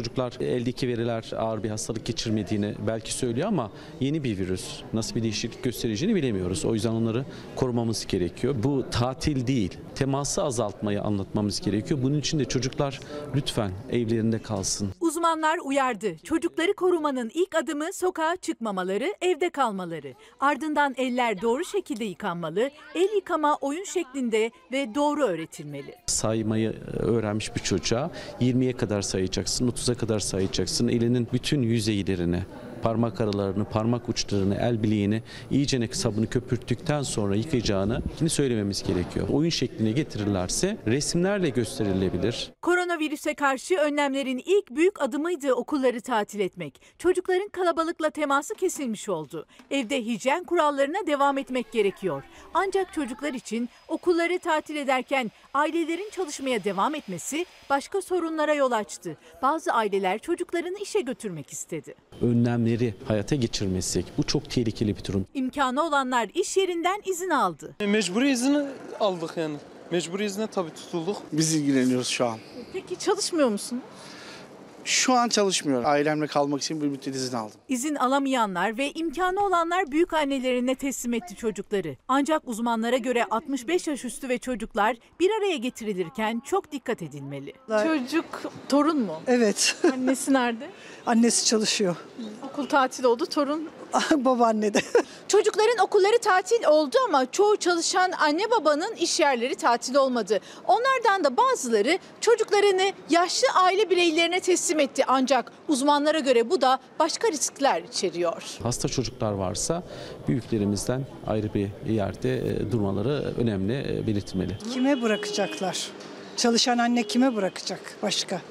Speaker 28: Çocuklar eldeki veriler ağır bir hastalık geçirmediğini belki söylüyor ama yeni bir virüs nasıl bir değişiklik göstereceğini bilemiyoruz. O yüzden onları korumamız gerekiyor. Bu tatil değil, teması azaltmayı anlatmamız gerekiyor. Bunun için de çocuklar lütfen evlerinde kalsın.
Speaker 27: Uzmanlar uyardı. Çocukları korumanın ilk adımı sokağa çıkmamaları, evde kalmaları. Ardından eller doğru şekilde yıkanmalı, el yıkama oyun şeklinde ve doğru öğretilmeli.
Speaker 28: Saymayı öğrenmiş bir çocuğa 20'ye kadar sayacaksın, 30'a kadar sayacaksın. Elinin bütün yüzeylerini, parmak aralarını, parmak uçlarını, el bileğini iyicene sabunu köpürttükten sonra yıkayacağını söylememiz gerekiyor. Oyun şekline getirirlerse resimlerle gösterilebilir.
Speaker 27: Koronavirüse karşı önlemlerin ilk büyük adımıydı okulları tatil etmek. Çocukların kalabalıkla teması kesilmiş oldu. Evde hijyen kurallarına devam etmek gerekiyor. Ancak çocuklar için okulları tatil ederken ailelerin çalışmaya devam etmesi başka sorunlara yol açtı. Bazı aileler çocuklarını işe götürmek istedi.
Speaker 28: Önlemleri hayata geçirmezsek bu çok tehlikeli bir durum.
Speaker 27: İmkanı olanlar iş yerinden izin aldı.
Speaker 29: Mecburi izin aldık yani. Mecburi izne tabii tutulduk.
Speaker 30: Biz ilgileniyoruz şu an.
Speaker 27: Peki çalışmıyor musunuz?
Speaker 30: Şu an çalışmıyorum. Ailemle kalmak için bir müddet izin aldım.
Speaker 27: İzin alamayanlar ve imkanı olanlar büyük annelerine teslim etti çocukları. Ancak uzmanlara göre 65 yaş üstü ve çocuklar bir araya getirilirken çok dikkat edilmeli. Çocuk torun mu?
Speaker 31: Evet.
Speaker 27: Annesi nerede?
Speaker 31: Annesi çalışıyor.
Speaker 27: Okul tatil oldu, torun
Speaker 31: Babaanne de.
Speaker 27: Çocukların okulları tatil oldu ama çoğu çalışan anne babanın iş yerleri tatil olmadı. Onlardan da bazıları çocuklarını yaşlı aile bireylerine teslim etti. Ancak uzmanlara göre bu da başka riskler içeriyor.
Speaker 28: Hasta çocuklar varsa büyüklerimizden ayrı bir yerde e, durmaları önemli e, belirtilmeli.
Speaker 31: Kime bırakacaklar? Çalışan anne kime bırakacak başka?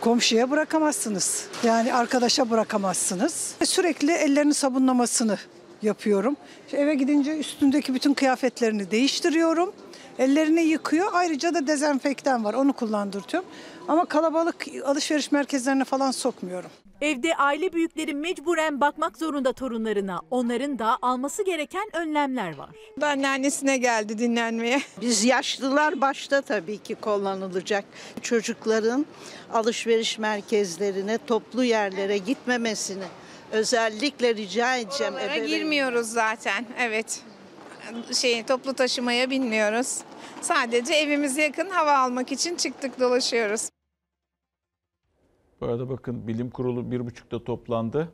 Speaker 31: Komşuya bırakamazsınız. Yani arkadaşa bırakamazsınız. Sürekli ellerini sabunlamasını yapıyorum. İşte eve gidince üstündeki bütün kıyafetlerini değiştiriyorum. Ellerini yıkıyor. Ayrıca da dezenfektan var. Onu kullandırtıyorum. Ama kalabalık alışveriş merkezlerine falan sokmuyorum.
Speaker 27: Evde aile büyükleri mecburen bakmak zorunda torunlarına. Onların da alması gereken önlemler var.
Speaker 32: Anneannesine geldi dinlenmeye. Biz yaşlılar başta tabii ki kullanılacak. Çocukların alışveriş merkezlerine, toplu yerlere gitmemesini özellikle rica edeceğim.
Speaker 33: Oralara girmiyoruz zaten. Evet. Şey toplu taşımaya binmiyoruz. Sadece evimize yakın hava almak için çıktık dolaşıyoruz.
Speaker 1: Bu arada bakın bilim kurulu bir buçukta toplandı.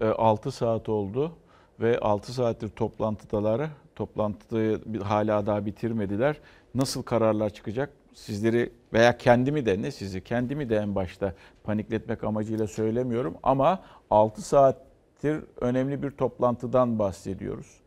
Speaker 1: 6 saat oldu ve 6 saattir toplantıdalar. Toplantıyı hala daha bitirmediler. Nasıl kararlar çıkacak? Sizleri veya kendimi de ne sizi kendimi de en başta panikletmek amacıyla söylemiyorum ama 6 saattir önemli bir toplantıdan bahsediyoruz.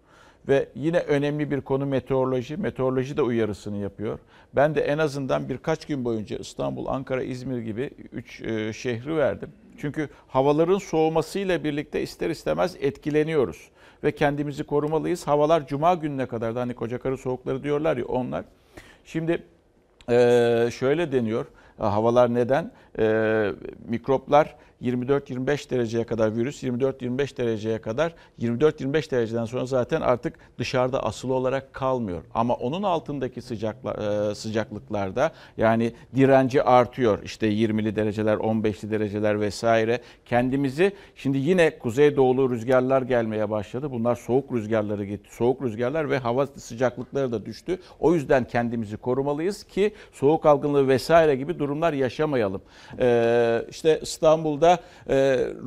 Speaker 1: Ve yine önemli bir konu meteoroloji. Meteoroloji de uyarısını yapıyor. Ben de en azından birkaç gün boyunca İstanbul, Ankara, İzmir gibi 3 şehri verdim. Çünkü havaların soğumasıyla birlikte ister istemez etkileniyoruz. Ve kendimizi korumalıyız. Havalar cuma gününe kadar da hani kocakarı soğukları diyorlar ya onlar. Şimdi ee, şöyle deniyor. Havalar neden? Ee, mikroplar 24-25 dereceye kadar virüs 24-25 dereceye kadar 24-25 dereceden sonra zaten artık dışarıda asılı olarak kalmıyor. Ama onun altındaki sıcakla, e, sıcaklıklarda yani direnci artıyor. İşte 20'li dereceler, 15'li dereceler vesaire. Kendimizi şimdi yine kuzeydoğulu rüzgarlar gelmeye başladı. Bunlar soğuk rüzgarları gitti. Soğuk rüzgarlar ve hava sıcaklıkları da düştü. O yüzden kendimizi korumalıyız ki soğuk algınlığı vesaire gibi durumlar yaşamayalım. Ee, işte İstanbul'da e,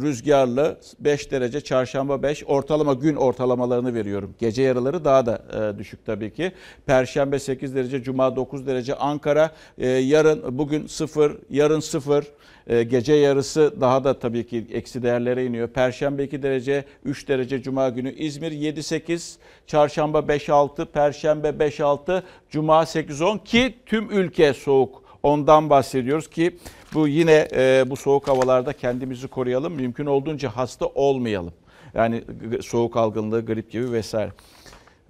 Speaker 1: rüzgarlı 5 derece, çarşamba 5, ortalama gün ortalamalarını veriyorum. Gece yarıları daha da e, düşük tabii ki. Perşembe 8 derece, cuma 9 derece, Ankara e, yarın bugün 0, yarın 0. E, gece yarısı daha da tabii ki eksi değerlere iniyor. Perşembe 2 derece, 3 derece cuma günü. İzmir 7-8, çarşamba 5-6, perşembe 5-6, cuma 8-10 ki tüm ülke soğuk. Ondan bahsediyoruz ki bu yine e, bu soğuk havalarda kendimizi koruyalım. Mümkün olduğunca hasta olmayalım. Yani soğuk algınlığı, grip gibi vesaire.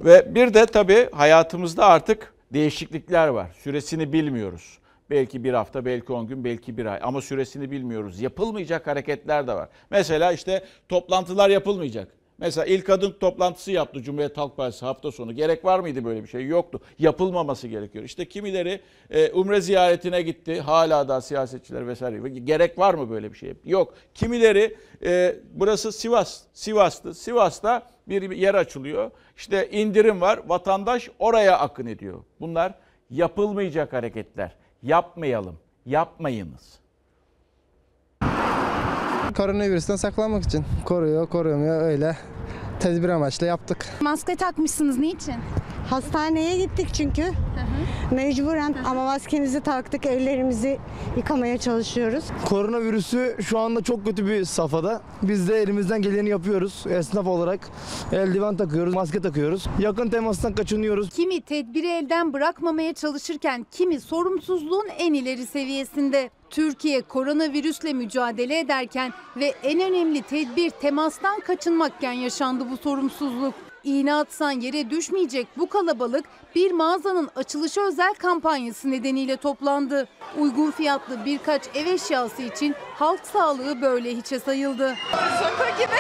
Speaker 1: Ve bir de tabii hayatımızda artık değişiklikler var. Süresini bilmiyoruz. Belki bir hafta, belki 10 gün, belki bir ay ama süresini bilmiyoruz. Yapılmayacak hareketler de var. Mesela işte toplantılar yapılmayacak. Mesela ilk kadın toplantısı yaptı Cumhuriyet Halk Partisi hafta sonu. Gerek var mıydı böyle bir şey? Yoktu. Yapılmaması gerekiyor. İşte kimileri e, umre ziyaretine gitti. Hala da siyasetçiler vesaire. Gerek var mı böyle bir şey? Yok. Kimileri e, burası Sivas. Sivas'tı. Sivas'ta bir yer açılıyor. İşte indirim var. Vatandaş oraya akın ediyor. Bunlar yapılmayacak hareketler. Yapmayalım. Yapmayınız.
Speaker 34: Koronavirüsten saklanmak için. Koruyor, korumuyor öyle. Tedbir amaçlı yaptık.
Speaker 35: Maske takmışsınız niçin?
Speaker 36: Hastaneye gittik çünkü. Mecburen ama maskemizi taktık, ellerimizi yıkamaya çalışıyoruz.
Speaker 34: Koronavirüsü şu anda çok kötü bir safhada. Biz de elimizden geleni yapıyoruz. Esnaf olarak eldiven takıyoruz, maske takıyoruz. Yakın temastan kaçınıyoruz.
Speaker 37: Kimi tedbiri elden bırakmamaya çalışırken kimi sorumsuzluğun en ileri seviyesinde.
Speaker 38: Türkiye koronavirüsle mücadele ederken ve en önemli tedbir temastan kaçınmakken yaşandı bu sorumsuzluk. İğne atsan yere düşmeyecek bu kalabalık bir mağazanın açılışı özel kampanyası nedeniyle toplandı. Uygun fiyatlı birkaç ev eşyası için halk sağlığı böyle hiçe sayıldı. Şaka gibi.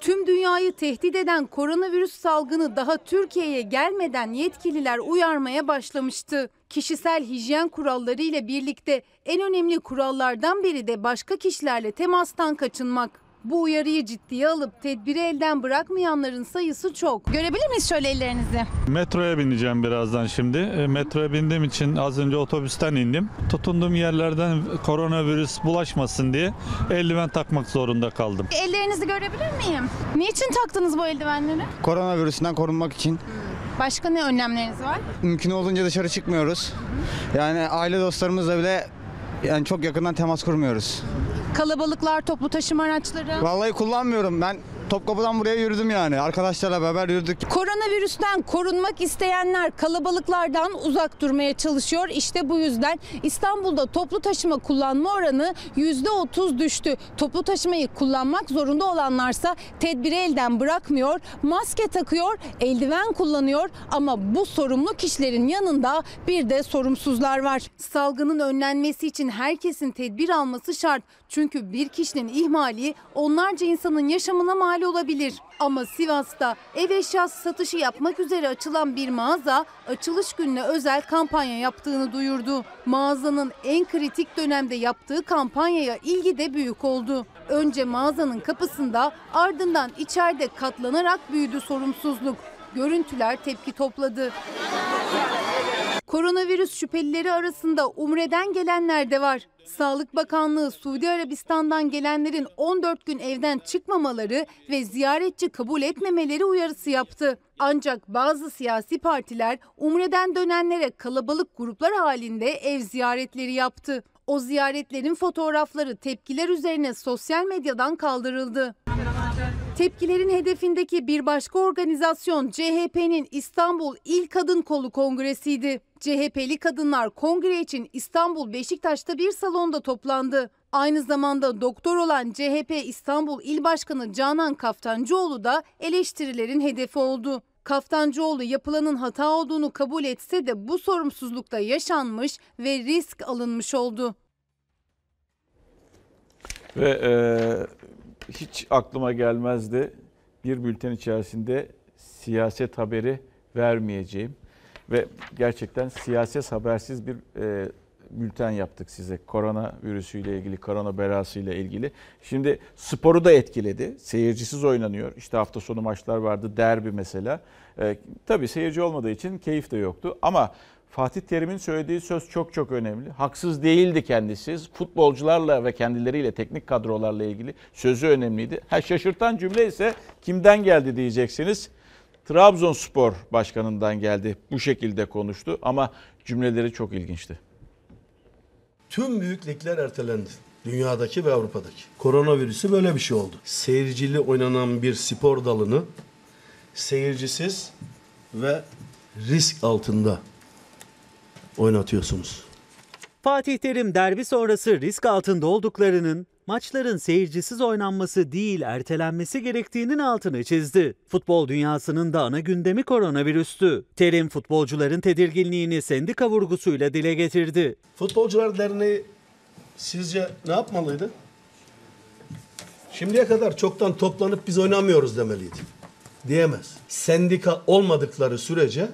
Speaker 38: Tüm dünyayı tehdit eden koronavirüs salgını daha Türkiye'ye gelmeden yetkililer uyarmaya başlamıştı. Kişisel hijyen kuralları ile birlikte en önemli kurallardan biri de başka kişilerle temastan kaçınmak. Bu uyarıyı ciddiye alıp tedbiri elden bırakmayanların sayısı çok.
Speaker 35: Görebilir miyiz şöyle ellerinizi?
Speaker 39: Metroya bineceğim birazdan şimdi. E, Metroya bindiğim için az önce otobüsten indim. Tutunduğum yerlerden koronavirüs bulaşmasın diye eldiven takmak zorunda kaldım.
Speaker 35: Ellerinizi görebilir miyim? Niçin taktınız bu eldivenleri?
Speaker 40: Koronavirüsünden korunmak için
Speaker 35: Başka ne önlemleriniz var?
Speaker 40: mümkün olduğunca dışarı çıkmıyoruz. Yani aile dostlarımızla bile yani çok yakından temas kurmuyoruz.
Speaker 35: Kalabalıklar, toplu taşıma araçları.
Speaker 40: Vallahi kullanmıyorum. Ben Topkapı'dan buraya yürüdüm yani. Arkadaşlarla beraber yürüdük.
Speaker 38: Koronavirüsten korunmak isteyenler kalabalıklardan uzak durmaya çalışıyor. İşte bu yüzden İstanbul'da toplu taşıma kullanma oranı %30 düştü. Toplu taşımayı kullanmak zorunda olanlarsa tedbiri elden bırakmıyor, maske takıyor, eldiven kullanıyor ama bu sorumlu kişilerin yanında bir de sorumsuzlar var. Salgının önlenmesi için herkesin tedbir alması şart. Çünkü bir kişinin ihmali onlarca insanın yaşamına mal olabilir. Ama Sivas'ta ev eşyası satışı yapmak üzere açılan bir mağaza açılış gününe özel kampanya yaptığını duyurdu. Mağazanın en kritik dönemde yaptığı kampanyaya ilgi de büyük oldu. Önce mağazanın kapısında ardından içeride katlanarak büyüdü sorumsuzluk. Görüntüler tepki topladı. Koronavirüs şüphelileri arasında Umre'den gelenler de var. Sağlık Bakanlığı Suudi Arabistan'dan gelenlerin 14 gün evden çıkmamaları ve ziyaretçi kabul etmemeleri uyarısı yaptı. Ancak bazı siyasi partiler Umre'den dönenlere kalabalık gruplar halinde ev ziyaretleri yaptı. O ziyaretlerin fotoğrafları tepkiler üzerine sosyal medyadan kaldırıldı. Tepkilerin hedefindeki bir başka organizasyon CHP'nin İstanbul İl Kadın Kolu Kongresi'ydi. CHP'li kadınlar kongre için İstanbul Beşiktaş'ta bir salonda toplandı. Aynı zamanda doktor olan CHP İstanbul İl Başkanı Canan Kaftancıoğlu da eleştirilerin hedefi oldu. Kaftancıoğlu yapılanın hata olduğunu kabul etse de bu sorumsuzlukta yaşanmış ve risk alınmış oldu.
Speaker 1: Ve e, hiç aklıma gelmezdi bir bülten içerisinde siyaset haberi vermeyeceğim. Ve gerçekten siyaset habersiz bir e, bülten yaptık size. Korona virüsüyle ilgili, korona belasıyla ilgili. Şimdi sporu da etkiledi. Seyircisiz oynanıyor. İşte hafta sonu maçlar vardı. Derbi mesela. E, tabii seyirci olmadığı için keyif de yoktu. Ama Fatih Terim'in söylediği söz çok çok önemli. Haksız değildi kendisi. Futbolcularla ve kendileriyle teknik kadrolarla ilgili sözü önemliydi. Ha, şaşırtan cümle ise kimden geldi diyeceksiniz. Trabzonspor başkanından geldi. Bu şekilde konuştu ama cümleleri çok ilginçti.
Speaker 41: Tüm büyük ligler ertelendi. Dünyadaki ve Avrupa'daki. Koronavirüsü böyle bir şey oldu. Seyircili oynanan bir spor dalını seyircisiz ve risk altında oynatıyorsunuz.
Speaker 42: Fatih Terim derbi sonrası risk altında olduklarının maçların seyircisiz oynanması değil ertelenmesi gerektiğinin altını çizdi. Futbol dünyasının da ana gündemi koronavirüstü. Terim futbolcuların tedirginliğini sendika vurgusuyla dile getirdi.
Speaker 41: Futbolcular Derneği sizce ne yapmalıydı? Şimdiye kadar çoktan toplanıp biz oynamıyoruz demeliydi. Diyemez. Sendika olmadıkları sürece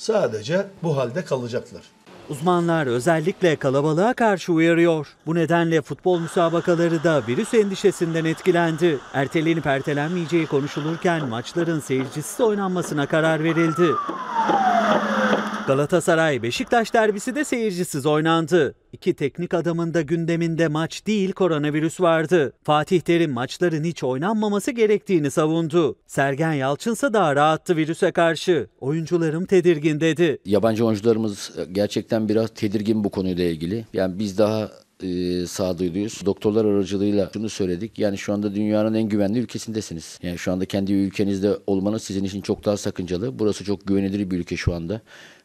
Speaker 41: sadece bu halde kalacaklar.
Speaker 42: Uzmanlar özellikle kalabalığa karşı uyarıyor. Bu nedenle futbol müsabakaları da virüs endişesinden etkilendi. Ertelenip ertelenmeyeceği konuşulurken maçların seyircisiz oynanmasına karar verildi. Galatasaray Beşiktaş derbisi de seyircisiz oynandı. İki teknik adamın da gündeminde maç değil koronavirüs vardı. Fatih Terim maçların hiç oynanmaması gerektiğini savundu. Sergen Yalçınsa daha rahattı virüse karşı. Oyuncularım tedirgin dedi.
Speaker 43: Yabancı oyuncularımız gerçekten biraz tedirgin bu konuyla ilgili. Yani biz daha e, sağduyuluyuz. Doktorlar aracılığıyla şunu söyledik. Yani şu anda dünyanın en güvenli ülkesindesiniz. Yani şu anda kendi ülkenizde olmanız sizin için çok daha sakıncalı. Burası çok güvenilir bir ülke şu anda.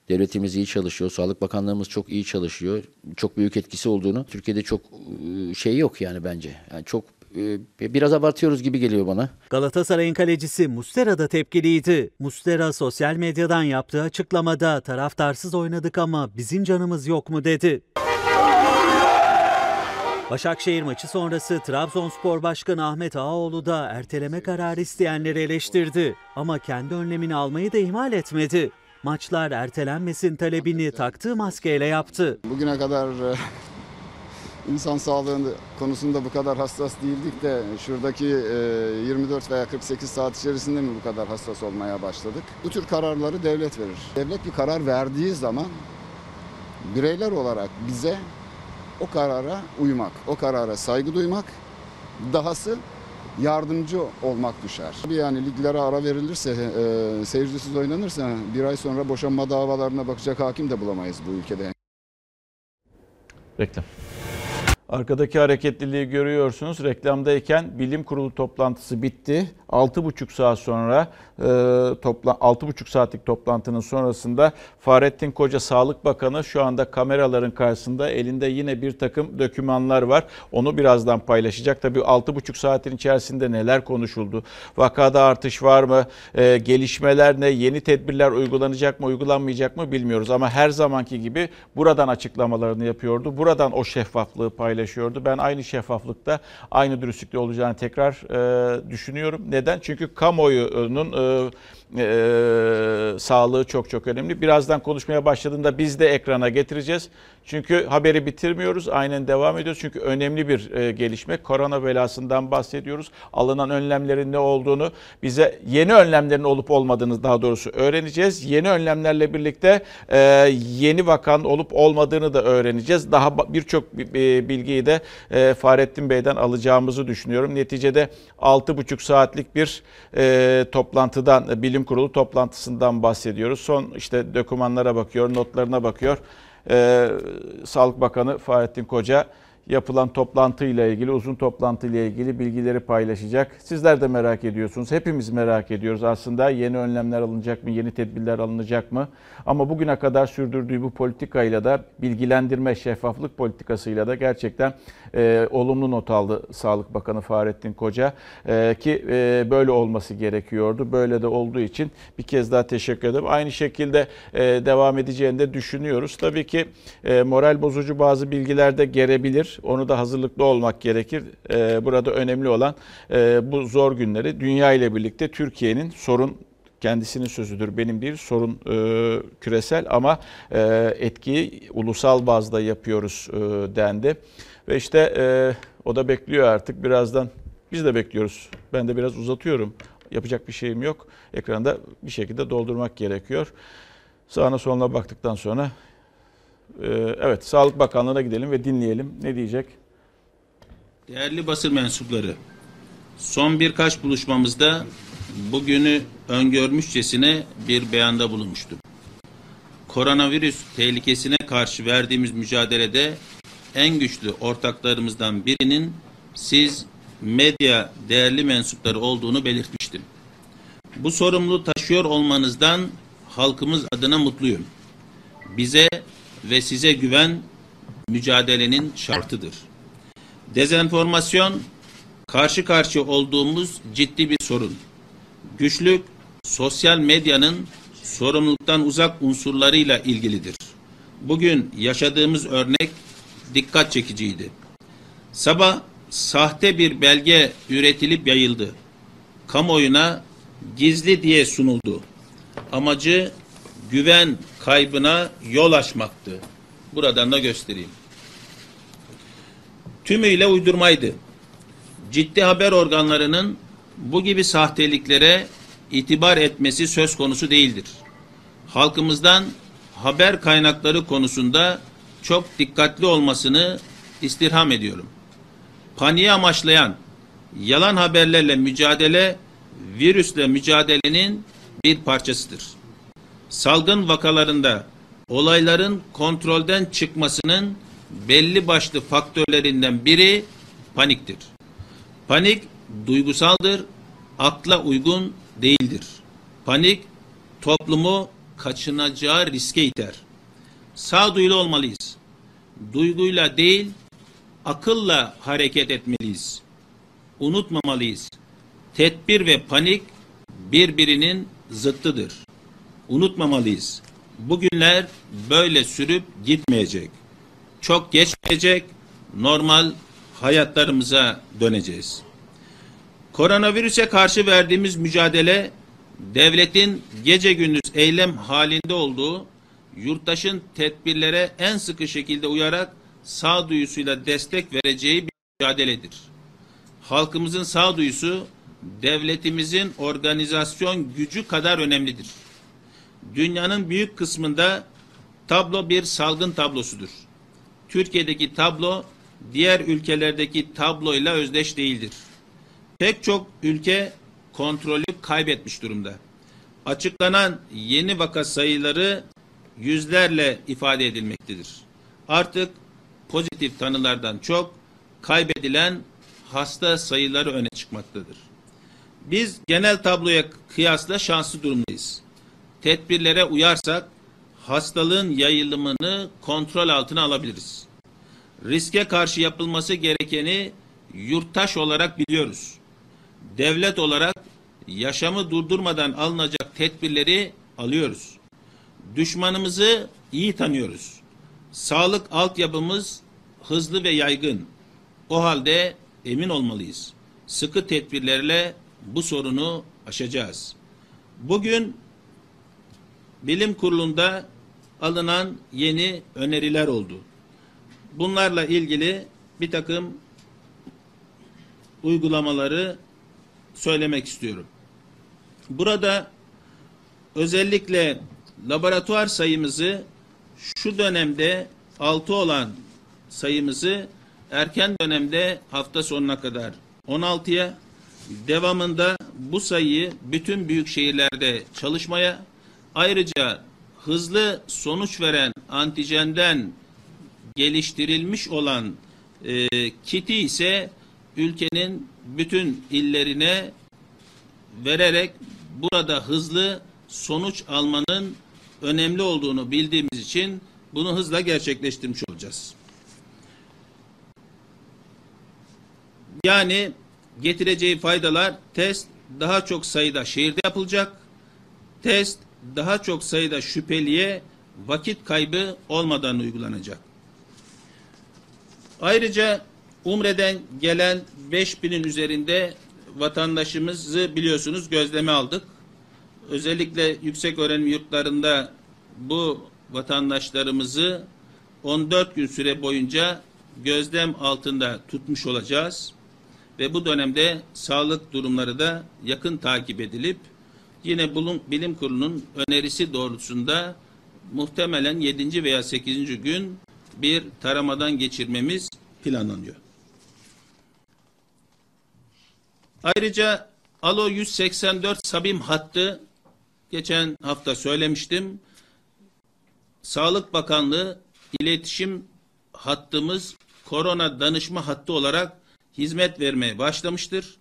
Speaker 43: Devletimiz iyi çalışıyor, Sağlık Bakanlığımız çok iyi çalışıyor. Çok büyük etkisi olduğunu Türkiye'de çok e, şey yok yani bence. Yani çok e, biraz abartıyoruz gibi geliyor bana.
Speaker 42: Galatasaray'ın kalecisi Muslera da tepkiliydi. Muslera sosyal medyadan yaptığı açıklamada taraftarsız oynadık ama bizim canımız yok mu dedi. Başakşehir maçı sonrası Trabzonspor Başkanı Ahmet Ağaoğlu da erteleme kararı isteyenleri eleştirdi. Ama kendi önlemini almayı da ihmal etmedi. Maçlar ertelenmesin talebini taktığı maskeyle yaptı.
Speaker 44: Bugüne kadar e, insan sağlığı konusunda bu kadar hassas değildik de şuradaki e, 24 veya 48 saat içerisinde mi bu kadar hassas olmaya başladık? Bu tür kararları devlet verir. Devlet bir karar verdiği zaman bireyler olarak bize o karara uymak, o karara saygı duymak, dahası yardımcı olmak düşer. Yani liglere ara verilirse, e, seyircisiz oynanırsa bir ay sonra boşanma davalarına bakacak hakim de bulamayız bu ülkede.
Speaker 1: Reklam. Arkadaki hareketliliği görüyorsunuz. Reklamdayken bilim kurulu toplantısı bitti. 6,5 saat sonra topla 6,5 saatlik toplantının sonrasında Fahrettin Koca Sağlık Bakanı şu anda kameraların karşısında elinde yine bir takım dokümanlar var. Onu birazdan paylaşacak. Tabii 6,5 saatin içerisinde neler konuşuldu? Vakada artış var mı? E, gelişmeler ne? Yeni tedbirler uygulanacak mı, uygulanmayacak mı bilmiyoruz. Ama her zamanki gibi buradan açıklamalarını yapıyordu. Buradan o şeffaflığı paylaşıyordu. Ben aynı şeffaflıkta, aynı dürüstlükte olacağını tekrar e, düşünüyorum. Neden? Çünkü kamuoyunun e, uh, e, sağlığı çok çok önemli. Birazdan konuşmaya başladığında biz de ekrana getireceğiz. Çünkü haberi bitirmiyoruz. Aynen devam ediyoruz. Çünkü önemli bir e, gelişme. Korona belasından bahsediyoruz. Alınan önlemlerin ne olduğunu, bize yeni önlemlerin olup olmadığını daha doğrusu öğreneceğiz. Yeni önlemlerle birlikte e, yeni vakan olup olmadığını da öğreneceğiz. Daha birçok bilgiyi de e, Fahrettin Bey'den alacağımızı düşünüyorum. Neticede 6,5 saatlik bir e, toplantıdan, bilim kurulu toplantısından bahsediyoruz. Son işte dokümanlara bakıyor, notlarına bakıyor. Ee, Sağlık Bakanı Fahrettin Koca yapılan toplantıyla ilgili, uzun toplantıyla ilgili bilgileri paylaşacak. Sizler de merak ediyorsunuz. Hepimiz merak ediyoruz aslında. Yeni önlemler alınacak mı? Yeni tedbirler alınacak mı? Ama bugüne kadar sürdürdüğü bu politikayla da bilgilendirme, şeffaflık politikasıyla da gerçekten e, olumlu not aldı Sağlık Bakanı Fahrettin Koca. E, ki e, böyle olması gerekiyordu. Böyle de olduğu için bir kez daha teşekkür ederim. Aynı şekilde e, devam edeceğini de düşünüyoruz. Tabii ki e, moral bozucu bazı bilgiler de Onu da hazırlıklı olmak gerekir. E, burada önemli olan e, bu zor günleri dünya ile birlikte Türkiye'nin sorun kendisinin sözüdür benim değil sorun e, küresel ama e, etkiyi ulusal bazda yapıyoruz e, dendi. Ve işte e, o da bekliyor artık birazdan biz de bekliyoruz. Ben de biraz uzatıyorum. Yapacak bir şeyim yok. Ekranda bir şekilde doldurmak gerekiyor. Sağına soluna baktıktan sonra evet Sağlık Bakanlığı'na gidelim ve dinleyelim. Ne diyecek?
Speaker 45: Değerli basın mensupları, son birkaç buluşmamızda bugünü öngörmüşçesine bir beyanda bulunmuştum. Koronavirüs tehlikesine karşı verdiğimiz mücadelede en güçlü ortaklarımızdan birinin siz medya değerli mensupları olduğunu belirtmiştim. Bu sorumluluğu taşıyor olmanızdan halkımız adına mutluyum. Bize ve size güven mücadelenin şartıdır. Dezenformasyon karşı karşıya olduğumuz ciddi bir sorun. Güçlük sosyal medyanın sorumluluktan uzak unsurlarıyla ilgilidir. Bugün yaşadığımız örnek dikkat çekiciydi. Sabah sahte bir belge üretilip yayıldı. Kamuoyuna gizli diye sunuldu. Amacı güven kaybına yol açmaktı. Buradan da göstereyim. Tümüyle uydurmaydı. Ciddi haber organlarının bu gibi sahteliklere itibar etmesi söz konusu değildir. Halkımızdan haber kaynakları konusunda çok dikkatli olmasını istirham ediyorum. Paniği amaçlayan yalan haberlerle mücadele virüsle mücadelenin bir parçasıdır. Salgın vakalarında olayların kontrolden çıkmasının belli başlı faktörlerinden biri paniktir. Panik duygusaldır, akla uygun değildir. Panik toplumu kaçınacağı riske iter. Sağduyulu olmalıyız. Duyguyla değil, akılla hareket etmeliyiz. Unutmamalıyız. Tedbir ve panik birbirinin zıttıdır. Unutmamalıyız. Bugünler böyle sürüp gitmeyecek. Çok geçmeyecek, normal hayatlarımıza döneceğiz. Koronavirüse karşı verdiğimiz mücadele devletin gece gündüz eylem halinde olduğu yurttaşın tedbirlere en sıkı şekilde uyarak sağduyusuyla destek vereceği bir mücadeledir. Halkımızın sağduyusu devletimizin organizasyon gücü kadar önemlidir. Dünyanın büyük kısmında tablo bir salgın tablosudur. Türkiye'deki tablo diğer ülkelerdeki tabloyla özdeş değildir. Pek çok ülke kontrolü kaybetmiş durumda. Açıklanan yeni vaka sayıları yüzlerle ifade edilmektedir. Artık pozitif tanılardan çok kaybedilen hasta sayıları öne çıkmaktadır. Biz genel tabloya kıyasla şanslı durumdayız. Tedbirlere uyarsak hastalığın yayılımını kontrol altına alabiliriz. Riske karşı yapılması gerekeni yurttaş olarak biliyoruz. Devlet olarak yaşamı durdurmadan alınacak tedbirleri alıyoruz. Düşmanımızı iyi tanıyoruz. Sağlık altyapımız hızlı ve yaygın. O halde emin olmalıyız. Sıkı tedbirlerle bu sorunu aşacağız. Bugün bilim kurulunda alınan yeni öneriler oldu. Bunlarla ilgili bir takım uygulamaları söylemek istiyorum. Burada özellikle laboratuvar sayımızı şu dönemde 6 olan sayımızı erken dönemde hafta sonuna kadar 16'ya devamında bu sayıyı bütün büyük şehirlerde çalışmaya ayrıca hızlı sonuç veren antijenden geliştirilmiş olan e, kiti ise ülkenin bütün illerine vererek burada hızlı sonuç almanın önemli olduğunu bildiğimiz için bunu hızla gerçekleştirmiş olacağız. Yani getireceği faydalar test daha çok sayıda şehirde yapılacak. Test daha çok sayıda şüpheliye vakit kaybı olmadan uygulanacak. Ayrıca Umre'den gelen 5000'in üzerinde vatandaşımızı biliyorsunuz gözleme aldık. Özellikle yüksek öğrenim yurtlarında bu vatandaşlarımızı 14 gün süre boyunca gözlem altında tutmuş olacağız. Ve bu dönemde sağlık durumları da yakın takip edilip yine bilim kurulunun önerisi doğrultusunda muhtemelen 7. veya 8. gün bir taramadan geçirmemiz planlanıyor. Ayrıca Alo 184 Sabim hattı geçen hafta söylemiştim. Sağlık Bakanlığı iletişim hattımız korona danışma hattı olarak hizmet vermeye başlamıştır.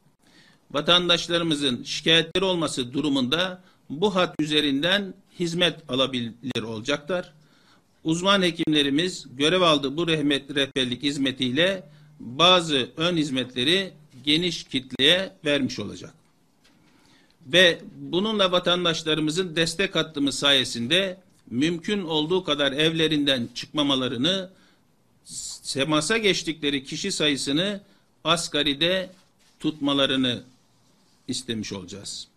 Speaker 45: Vatandaşlarımızın şikayetleri olması durumunda bu hat üzerinden hizmet alabilir olacaklar. Uzman hekimlerimiz görev aldığı bu rehmet rehberlik hizmetiyle bazı ön hizmetleri geniş kitleye vermiş olacak. Ve bununla vatandaşlarımızın destek hattımız sayesinde mümkün olduğu kadar evlerinden çıkmamalarını, semasa geçtikleri kişi sayısını asgaride tutmalarını istemiş olacağız.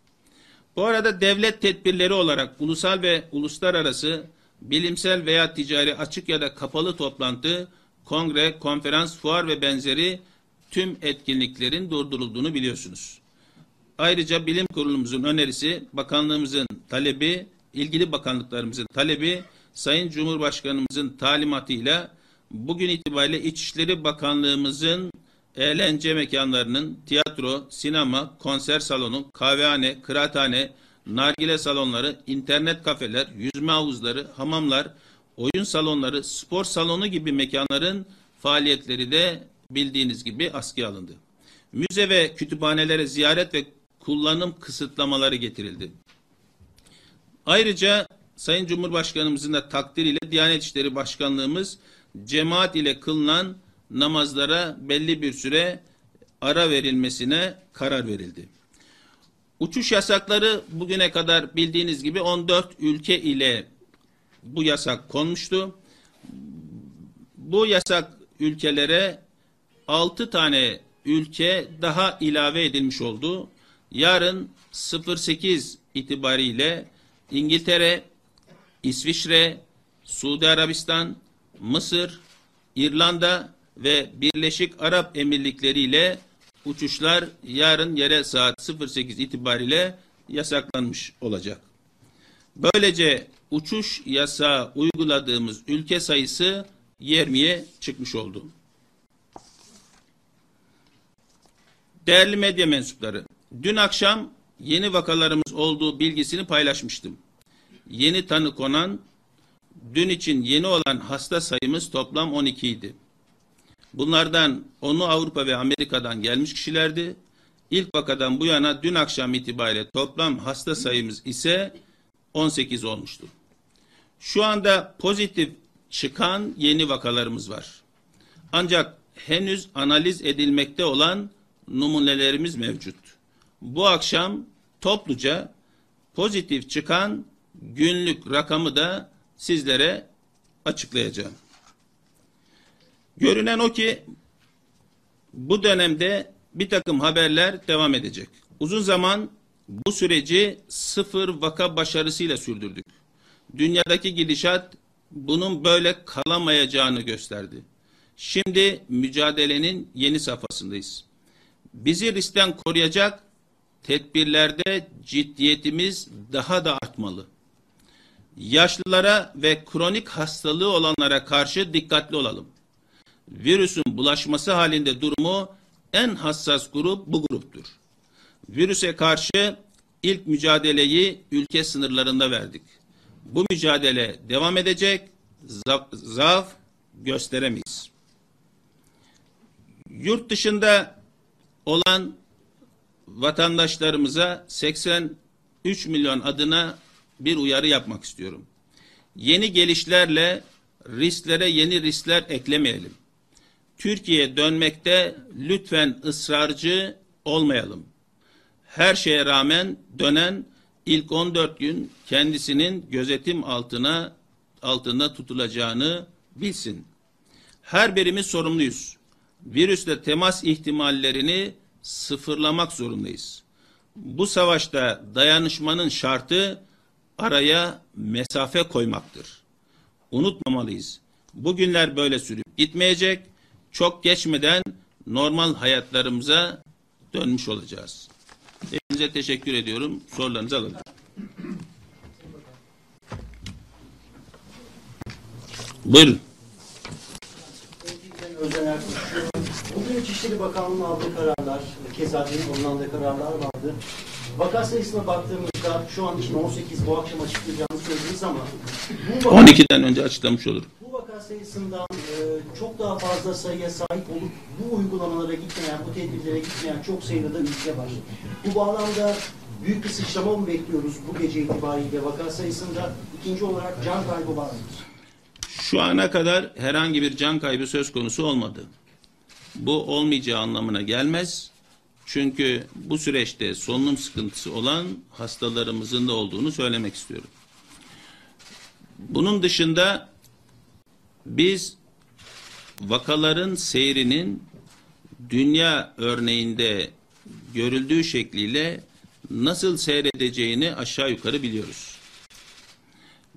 Speaker 45: Bu arada devlet tedbirleri olarak ulusal ve uluslararası bilimsel veya ticari açık ya da kapalı toplantı, kongre, konferans, fuar ve benzeri tüm etkinliklerin durdurulduğunu biliyorsunuz. Ayrıca bilim kurulumuzun önerisi, bakanlığımızın talebi, ilgili bakanlıklarımızın talebi, Sayın Cumhurbaşkanımızın talimatıyla bugün itibariyle İçişleri Bakanlığımızın eğlence mekanlarının tiyatro, sinema, konser salonu, kahvehane, kıraathane, nargile salonları, internet kafeler, yüzme havuzları, hamamlar, oyun salonları, spor salonu gibi mekanların faaliyetleri de bildiğiniz gibi askıya alındı. Müze ve kütüphanelere ziyaret ve kullanım kısıtlamaları getirildi. Ayrıca Sayın Cumhurbaşkanımızın da takdiriyle Diyanet İşleri Başkanlığımız cemaat ile kılınan namazlara belli bir süre ara verilmesine karar verildi. Uçuş yasakları bugüne kadar bildiğiniz gibi 14 ülke ile bu yasak konmuştu. Bu yasak ülkelere 6 tane ülke daha ilave edilmiş oldu. Yarın 08 itibariyle İngiltere, İsviçre, Suudi Arabistan, Mısır, İrlanda ve Birleşik Arap Emirlikleri ile uçuşlar yarın yere saat 08 itibariyle yasaklanmış olacak. Böylece uçuş yasağı uyguladığımız ülke sayısı 20'ye çıkmış oldu. Değerli medya mensupları, dün akşam yeni vakalarımız olduğu bilgisini paylaşmıştım. Yeni tanı konan, dün için yeni olan hasta sayımız toplam 12 idi. Bunlardan 10'u Avrupa ve Amerika'dan gelmiş kişilerdi. İlk vakadan bu yana dün akşam itibariyle toplam hasta sayımız ise 18 olmuştu. Şu anda pozitif çıkan yeni vakalarımız var. Ancak henüz analiz edilmekte olan numunelerimiz mevcut. Bu akşam topluca pozitif çıkan günlük rakamı da sizlere açıklayacağım. Görünen o ki bu dönemde bir takım haberler devam edecek. Uzun zaman bu süreci sıfır vaka başarısıyla sürdürdük. Dünyadaki gidişat bunun böyle kalamayacağını gösterdi. Şimdi mücadelenin yeni safhasındayız. Bizi riskten koruyacak tedbirlerde ciddiyetimiz daha da artmalı. Yaşlılara ve kronik hastalığı olanlara karşı dikkatli olalım. Virüsün bulaşması halinde durumu en hassas grup bu gruptur. Virüse karşı ilk mücadeleyi ülke sınırlarında verdik. Bu mücadele devam edecek, za- zaaf gösteremeyiz. Yurt dışında olan vatandaşlarımıza 83 milyon adına bir uyarı yapmak istiyorum. Yeni gelişlerle risklere yeni riskler eklemeyelim. Türkiye'ye dönmekte lütfen ısrarcı olmayalım. Her şeye rağmen dönen ilk 14 gün kendisinin gözetim altına altında tutulacağını bilsin. Her birimiz sorumluyuz. Virüsle temas ihtimallerini sıfırlamak zorundayız. Bu savaşta dayanışmanın şartı araya mesafe koymaktır. Unutmamalıyız. Bugünler böyle sürüp gitmeyecek. Çok geçmeden normal hayatlarımıza dönmüş olacağız. Hepinize teşekkür ediyorum. Sorularınızı alalım. Buyurun.
Speaker 46: Bugün İçişleri Bakanlığı'nın aldığı kararlar, keza alınan kararlar vardı. Vaka sayısına baktığımızda şu an için 18 bu akşam açıklayacağını söylediniz ama bu vaka,
Speaker 45: 12'den önce açıklamış olur.
Speaker 46: Vaka sayısından e, çok daha fazla sayıya sahip olup bu uygulamalara gitmeyen, bu tedbirlere gitmeyen çok sayıda da ülke var. Bu bağlamda büyük bir sıçrama mı bekliyoruz bu gece itibariyle vaka sayısında? İkinci olarak can kaybı var mıdır?
Speaker 45: Şu ana kadar herhangi bir can kaybı söz konusu olmadı. Bu olmayacağı anlamına gelmez. Çünkü bu süreçte solunum sıkıntısı olan hastalarımızın da olduğunu söylemek istiyorum. Bunun dışında biz vakaların seyrinin dünya örneğinde görüldüğü şekliyle nasıl seyredeceğini aşağı yukarı biliyoruz.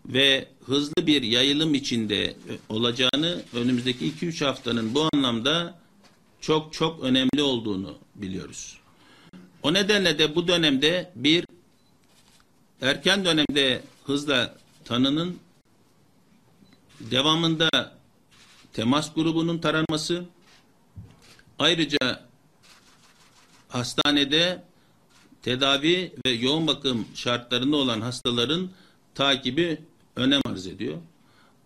Speaker 45: Ve hızlı bir yayılım içinde olacağını önümüzdeki 2-3 haftanın bu anlamda çok çok önemli olduğunu biliyoruz. O nedenle de bu dönemde bir erken dönemde hızla tanının devamında temas grubunun taranması ayrıca hastanede tedavi ve yoğun bakım şartlarında olan hastaların takibi önem arz ediyor.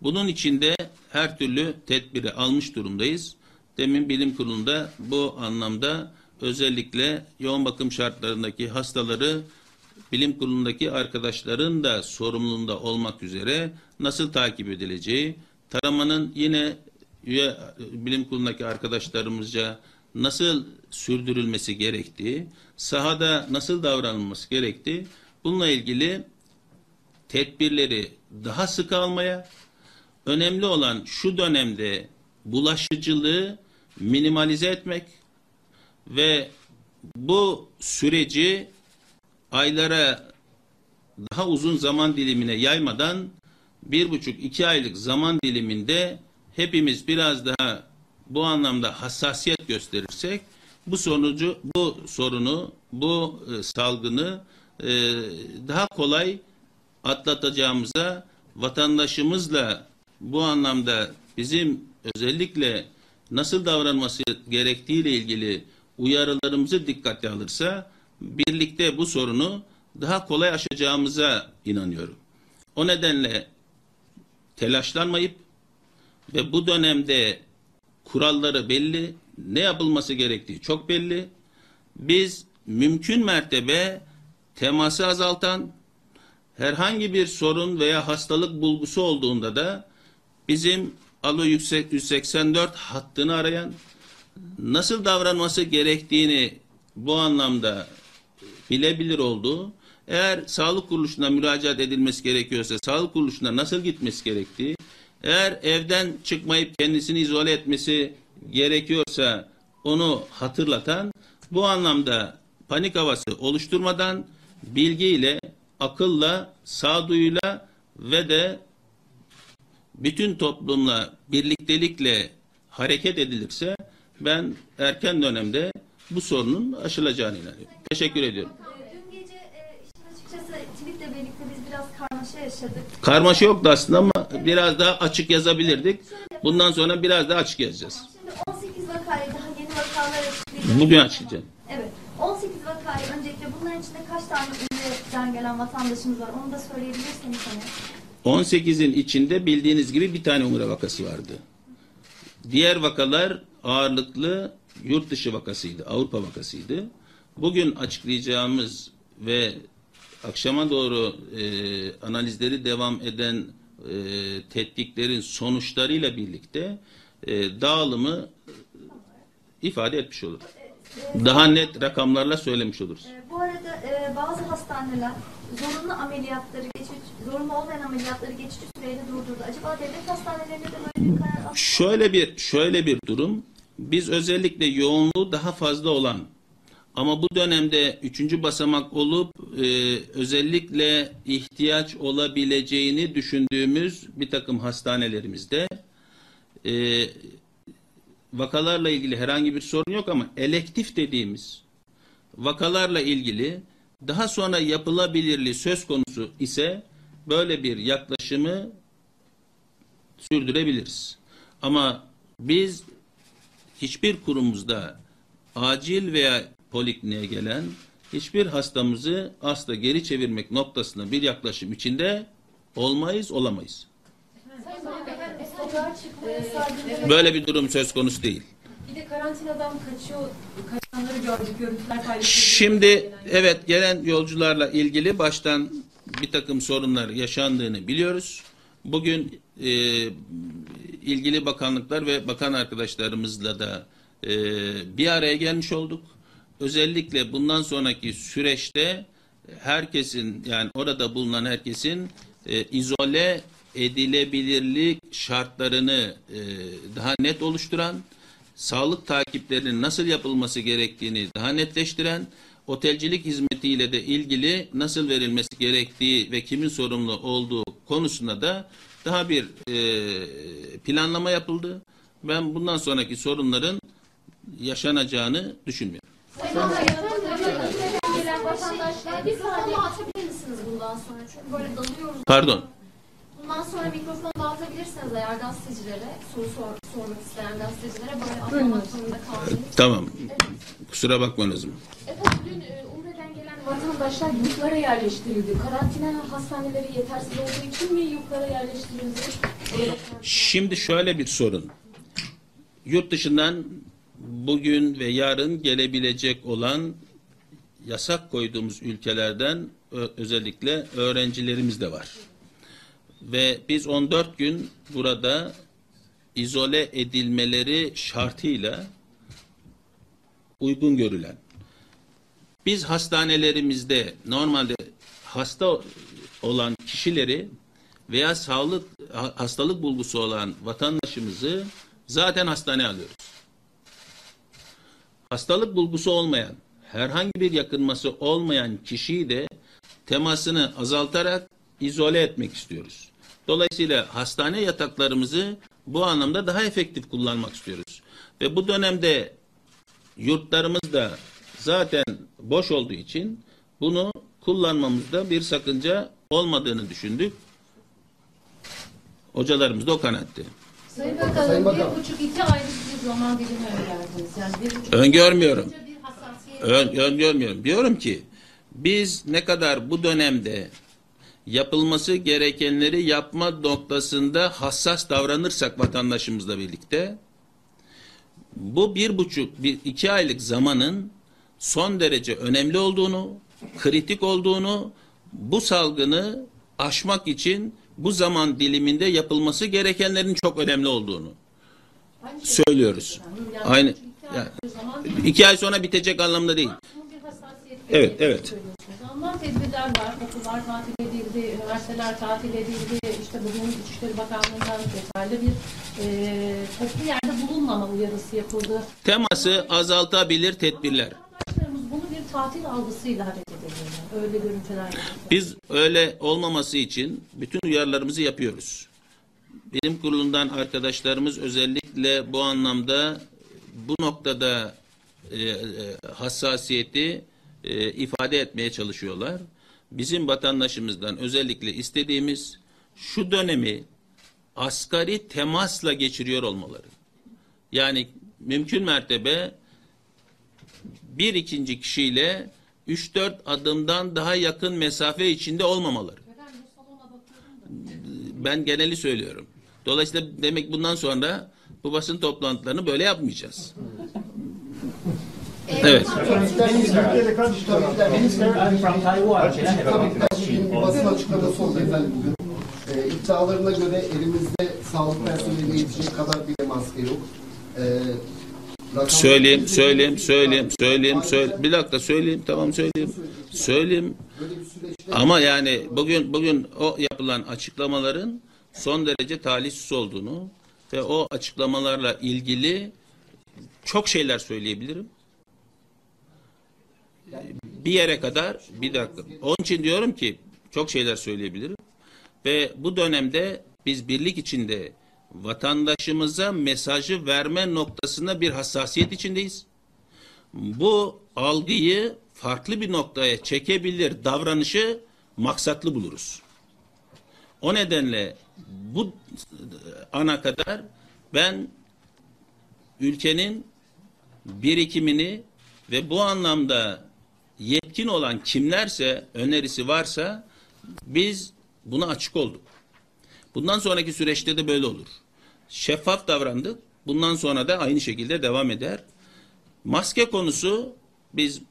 Speaker 45: Bunun içinde her türlü tedbiri almış durumdayız. Demin bilim kurulunda bu anlamda özellikle yoğun bakım şartlarındaki hastaları bilim kurulundaki arkadaşların da sorumluluğunda olmak üzere nasıl takip edileceği, taramanın yine üye bilim kurulundaki arkadaşlarımızca nasıl sürdürülmesi gerektiği, sahada nasıl davranılması gerektiği bununla ilgili tedbirleri daha sık almaya, önemli olan şu dönemde bulaşıcılığı minimalize etmek ve bu süreci aylara daha uzun zaman dilimine yaymadan bir buçuk iki aylık zaman diliminde hepimiz biraz daha bu anlamda hassasiyet gösterirsek bu sonucu bu sorunu bu e, salgını e, daha kolay atlatacağımıza vatandaşımızla bu anlamda bizim özellikle nasıl davranması gerektiğiyle ilgili uyarılarımızı dikkate alırsa birlikte bu sorunu daha kolay aşacağımıza inanıyorum. O nedenle telaşlanmayıp ve bu dönemde kuralları belli, ne yapılması gerektiği çok belli. Biz mümkün mertebe teması azaltan, herhangi bir sorun veya hastalık bulgusu olduğunda da bizim alo yüksek 184 hattını arayan, nasıl davranması gerektiğini bu anlamda bilebilir olduğu, eğer sağlık kuruluşuna müracaat edilmesi gerekiyorsa sağlık kuruluşuna nasıl gitmesi gerektiği, eğer evden çıkmayıp kendisini izole etmesi gerekiyorsa onu hatırlatan, bu anlamda panik havası oluşturmadan bilgiyle, akılla, sağduyuyla ve de bütün toplumla birliktelikle hareket edilirse ben erken dönemde bu sorunun aşılacağına inanıyorum. Teşekkür ediyorum.
Speaker 47: Dün gece e, işin açıkçası tweetle birlikte biz biraz karmaşa yaşadık.
Speaker 45: Karmaşa yoktu aslında ama biraz daha açık yazabilirdik. Bundan sonra biraz daha açık yazacağız.
Speaker 47: Şimdi 18 vakayı daha yeni vakalar açıklayacağız.
Speaker 45: Bugün açıklayacağım.
Speaker 47: Evet. 18 vakayı öncelikle bunların içinde kaç tane ülkeden gelen vatandaşımız var onu da söyleyebilirseniz hani.
Speaker 45: 18'in içinde bildiğiniz gibi bir tane umre vakası vardı. Diğer vakalar ağırlıklı yurt dışı vakasıydı, Avrupa vakasıydı. Bugün açıklayacağımız ve akşama doğru e, analizleri devam eden e, tetkiklerin sonuçlarıyla birlikte e, dağılımı ifade etmiş olur. Daha net rakamlarla söylemiş oluruz.
Speaker 47: E, bu arada e, bazı hastaneler zorunlu ameliyatları geçici, zorunlu olmayan ameliyatları geçici süreyle durdurdu. Acaba devlet hastanelerinde de böyle bir karar?
Speaker 45: Şöyle bir şöyle bir durum. Biz özellikle yoğunluğu daha fazla olan ama bu dönemde üçüncü basamak olup e, özellikle ihtiyaç olabileceğini düşündüğümüz bir takım hastanelerimizde e, vakalarla ilgili herhangi bir sorun yok ama elektif dediğimiz vakalarla ilgili daha sonra yapılabilirliği söz konusu ise böyle bir yaklaşımı sürdürebiliriz. Ama biz hiçbir kurumumuzda acil veya polikliniğe gelen hiçbir hastamızı asla geri çevirmek noktasında bir yaklaşım içinde olmayız, olamayız. Böyle bir durum söz konusu değil.
Speaker 47: Bir de karantinadan kaçıyor, kaçanları gördük, görüntüler paylaşıldı.
Speaker 45: Şimdi evet gelen yolcularla ilgili baştan bir takım sorunlar yaşandığını biliyoruz. Bugün e, ilgili bakanlıklar ve bakan arkadaşlarımızla da e, bir araya gelmiş olduk. Özellikle bundan sonraki süreçte herkesin yani orada bulunan herkesin e, izole edilebilirlik şartlarını e, daha net oluşturan, sağlık takiplerinin nasıl yapılması gerektiğini daha netleştiren, otelcilik hizmetiyle de ilgili nasıl verilmesi gerektiği ve kimin sorumlu olduğu konusunda da daha bir e, planlama yapıldı. Ben bundan sonraki sorunların yaşanacağını düşünmüyorum.
Speaker 47: Sayın gelen vatandaşlar bir saniye atabilir misiniz bundan sonra? Çünkü böyle dalıyoruz.
Speaker 45: Pardon.
Speaker 47: Bundan sonra mikrofonu dağıtabilirsiniz eğer gazetecilere, soru sor, sormak isteyen gazetecilere böyle atlamak zorunda kalmayın.
Speaker 45: Tamam. Kusura bakmayın o zaman.
Speaker 47: Efendim dün e, Umre'den gelen vatandaşlar yurtlara yerleştirildi. Karantina hastaneleri yetersiz olduğu için mi yurtlara yerleştirildi?
Speaker 45: Şimdi şöyle bir sorun. Yurt dışından bugün ve yarın gelebilecek olan yasak koyduğumuz ülkelerden özellikle öğrencilerimiz de var. Ve biz 14 gün burada izole edilmeleri şartıyla uygun görülen. Biz hastanelerimizde normalde hasta olan kişileri veya sağlık ha- hastalık bulgusu olan vatandaşımızı zaten hastaneye alıyoruz. Hastalık bulgusu olmayan, herhangi bir yakınması olmayan kişiyi de temasını azaltarak izole etmek istiyoruz. Dolayısıyla hastane yataklarımızı bu anlamda daha efektif kullanmak istiyoruz. Ve bu dönemde yurtlarımız da zaten boş olduğu için bunu kullanmamızda bir sakınca olmadığını düşündük. Hocalarımız da o kanaatte.
Speaker 48: Sayın Bakanım, bir buçuk iki aylık bir zaman dilimi öngördünüz. Yani bir buçuk
Speaker 45: Öngörmüyorum.
Speaker 48: bir hassasiyet
Speaker 45: Ön, öngörmüyorum. Diyorum ki biz ne kadar bu dönemde yapılması gerekenleri yapma noktasında hassas davranırsak vatandaşımızla birlikte bu bir buçuk, bir iki aylık zamanın son derece önemli olduğunu, kritik olduğunu, bu salgını aşmak için bu zaman diliminde yapılması gerekenlerin çok önemli olduğunu söylüyoruz. Aynı yani, iki ay sonra bitecek anlamda değil. Evet, evet.
Speaker 48: Alınan tedbirler var. Okullar tatil edildi, üniversiteler tatil edildi. İşte bugün İçişleri Bakanlığı'ndan detaylı bir e, toplu yerde bulunmama uyarısı yapıldı.
Speaker 45: Teması azaltabilir tedbirler.
Speaker 48: Arkadaşlarımız bunu bir tatil algısıyla hareket ediyorlar. Öyle görüntüler.
Speaker 45: Biz öyle olmaması için bütün uyarılarımızı yapıyoruz. Bilim kurulundan arkadaşlarımız özellikle bu anlamda bu noktada e, e, hassasiyeti e, ifade etmeye çalışıyorlar. Bizim vatandaşımızdan özellikle istediğimiz şu dönemi asgari temasla geçiriyor olmaları. Yani mümkün mertebe bir ikinci kişiyle 3-4 adımdan daha yakın mesafe içinde olmamaları. Ben geneli söylüyorum. Dolayısıyla demek bundan sonra bu basın toplantılarını böyle yapmayacağız. Evet.
Speaker 49: Bir basın açıklaması oldu efendim bugün. Ee, iddialarına göre elimizde sağlık personeline yetecek kadar bile maske yok. Rakam-
Speaker 45: Söyleyeyim, söyleyeyim, söyleyeyim, söyleyeyim, söyle. Bir dakika söyleyeyim, tamam söyleyeyim. Söyleyeyim. Ama yani bugün bugün o yapılan açıklamaların son derece talihsiz olduğunu ve o açıklamalarla ilgili çok şeyler söyleyebilirim. Bir yere kadar bir dakika. Onun için diyorum ki çok şeyler söyleyebilirim. Ve bu dönemde biz birlik içinde vatandaşımıza mesajı verme noktasında bir hassasiyet içindeyiz. Bu algıyı farklı bir noktaya çekebilir davranışı maksatlı buluruz. O nedenle bu ana kadar ben ülkenin birikimini ve bu anlamda yetkin olan kimlerse önerisi varsa biz buna açık olduk. Bundan sonraki süreçte de böyle olur. Şeffaf davrandık. Bundan sonra da aynı şekilde devam eder. Maske konusu biz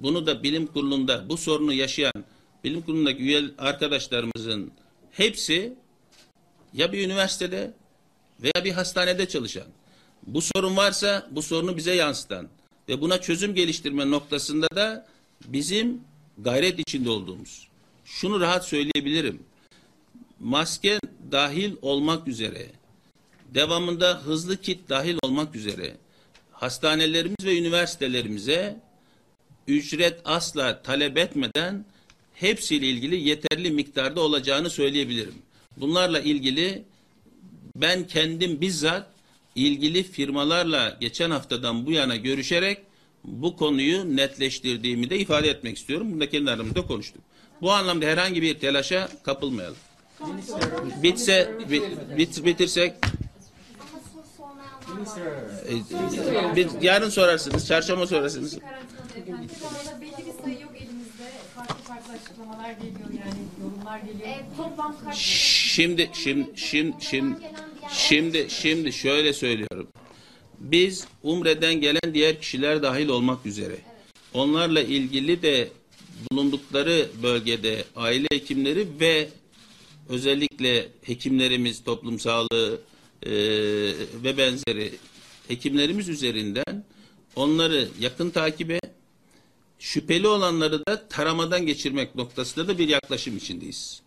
Speaker 45: bunu da bilim kurulunda bu sorunu yaşayan bilim kurulundaki üye arkadaşlarımızın hepsi ya bir üniversitede veya bir hastanede çalışan. Bu sorun varsa bu sorunu bize yansıtan ve buna çözüm geliştirme noktasında da bizim gayret içinde olduğumuz. Şunu rahat söyleyebilirim. Maske dahil olmak üzere, devamında hızlı kit dahil olmak üzere hastanelerimiz ve üniversitelerimize ücret asla talep etmeden hepsiyle ilgili yeterli miktarda olacağını söyleyebilirim. Bunlarla ilgili ben kendim bizzat ilgili firmalarla geçen haftadan bu yana görüşerek bu konuyu netleştirdiğimi de ifade etmek istiyorum. Bunu da kendi aramızda konuştuk. Bu anlamda herhangi bir telaşa kapılmayalım. Bitse, bit, bit- bitirsek e, bir- yarın sorarsınız, çarşamba sorarsınız.
Speaker 48: Belli bir sayı yok elimizde. Farklı farklı açıklamalar geliyor yani yorumlar geliyor. toplam kaç?
Speaker 45: Şimdi şimdi şimdi şimdi şimdi şimdi şöyle söylüyorum. Biz Umre'den gelen diğer kişiler dahil olmak üzere onlarla ilgili de bulundukları bölgede aile hekimleri ve özellikle hekimlerimiz, toplum sağlığı e, ve benzeri hekimlerimiz üzerinden onları yakın takibe, şüpheli olanları da taramadan geçirmek noktasında da bir yaklaşım içindeyiz.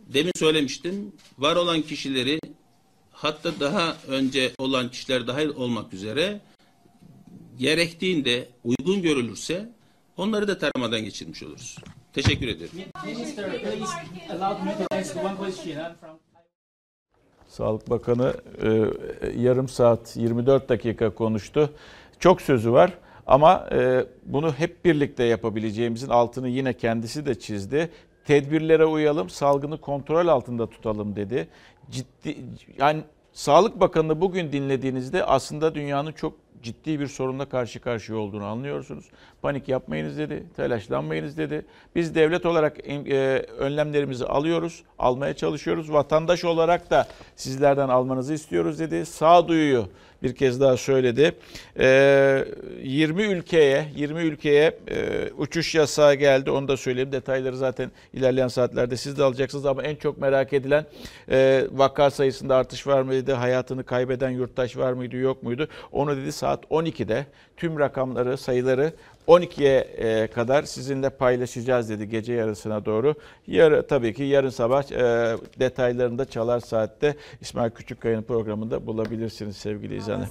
Speaker 45: Demin söylemiştim, var olan kişileri hatta daha önce olan kişiler dahil olmak üzere gerektiğinde uygun görülürse onları da taramadan geçirmiş oluruz. Teşekkür
Speaker 50: from
Speaker 1: Sağlık Bakanı e, yarım saat 24 dakika konuştu. Çok sözü var ama e, bunu hep birlikte yapabileceğimizin altını yine kendisi de çizdi. Tedbirlere uyalım, salgını kontrol altında tutalım dedi. Ciddi yani Sağlık Bakanı'nı bugün dinlediğinizde aslında dünyanın çok ciddi bir sorunla karşı karşıya olduğunu anlıyorsunuz. Panik yapmayınız dedi, telaşlanmayınız dedi. Biz devlet olarak e, önlemlerimizi alıyoruz, almaya çalışıyoruz. Vatandaş olarak da sizlerden almanızı istiyoruz dedi. Sağduyuyu bir kez daha söyledi. E, 20 ülkeye 20 ülkeye e, uçuş yasağı geldi. Onu da söyleyeyim. Detayları zaten ilerleyen saatlerde siz de alacaksınız ama en çok merak edilen e, vaka sayısında artış var mıydı? Hayatını kaybeden yurttaş var mıydı? Yok muydu? Onu dedi saat 12'de tüm rakamları, sayıları 12'ye e, kadar sizinle paylaşacağız dedi gece yarısına doğru. Yarı, tabii ki yarın sabah e, detaylarını da Çalar Saat'te İsmail Küçükkaya'nın programında bulabilirsiniz sevgili izleyenler.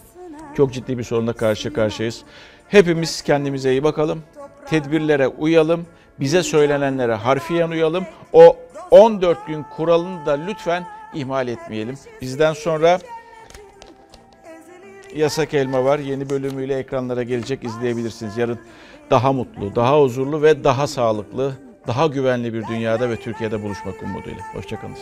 Speaker 1: Çok ciddi bir sorunla karşı karşıyayız. Hepimiz kendimize iyi bakalım. Tedbirlere uyalım. Bize söylenenlere harfiyen uyalım. O 14 gün kuralını da lütfen ihmal etmeyelim. Bizden sonra Yasak Elma var. Yeni bölümüyle ekranlara gelecek izleyebilirsiniz. Yarın daha mutlu, daha huzurlu ve daha sağlıklı, daha güvenli bir dünyada ve Türkiye'de buluşmak umuduyla. Hoşçakalın.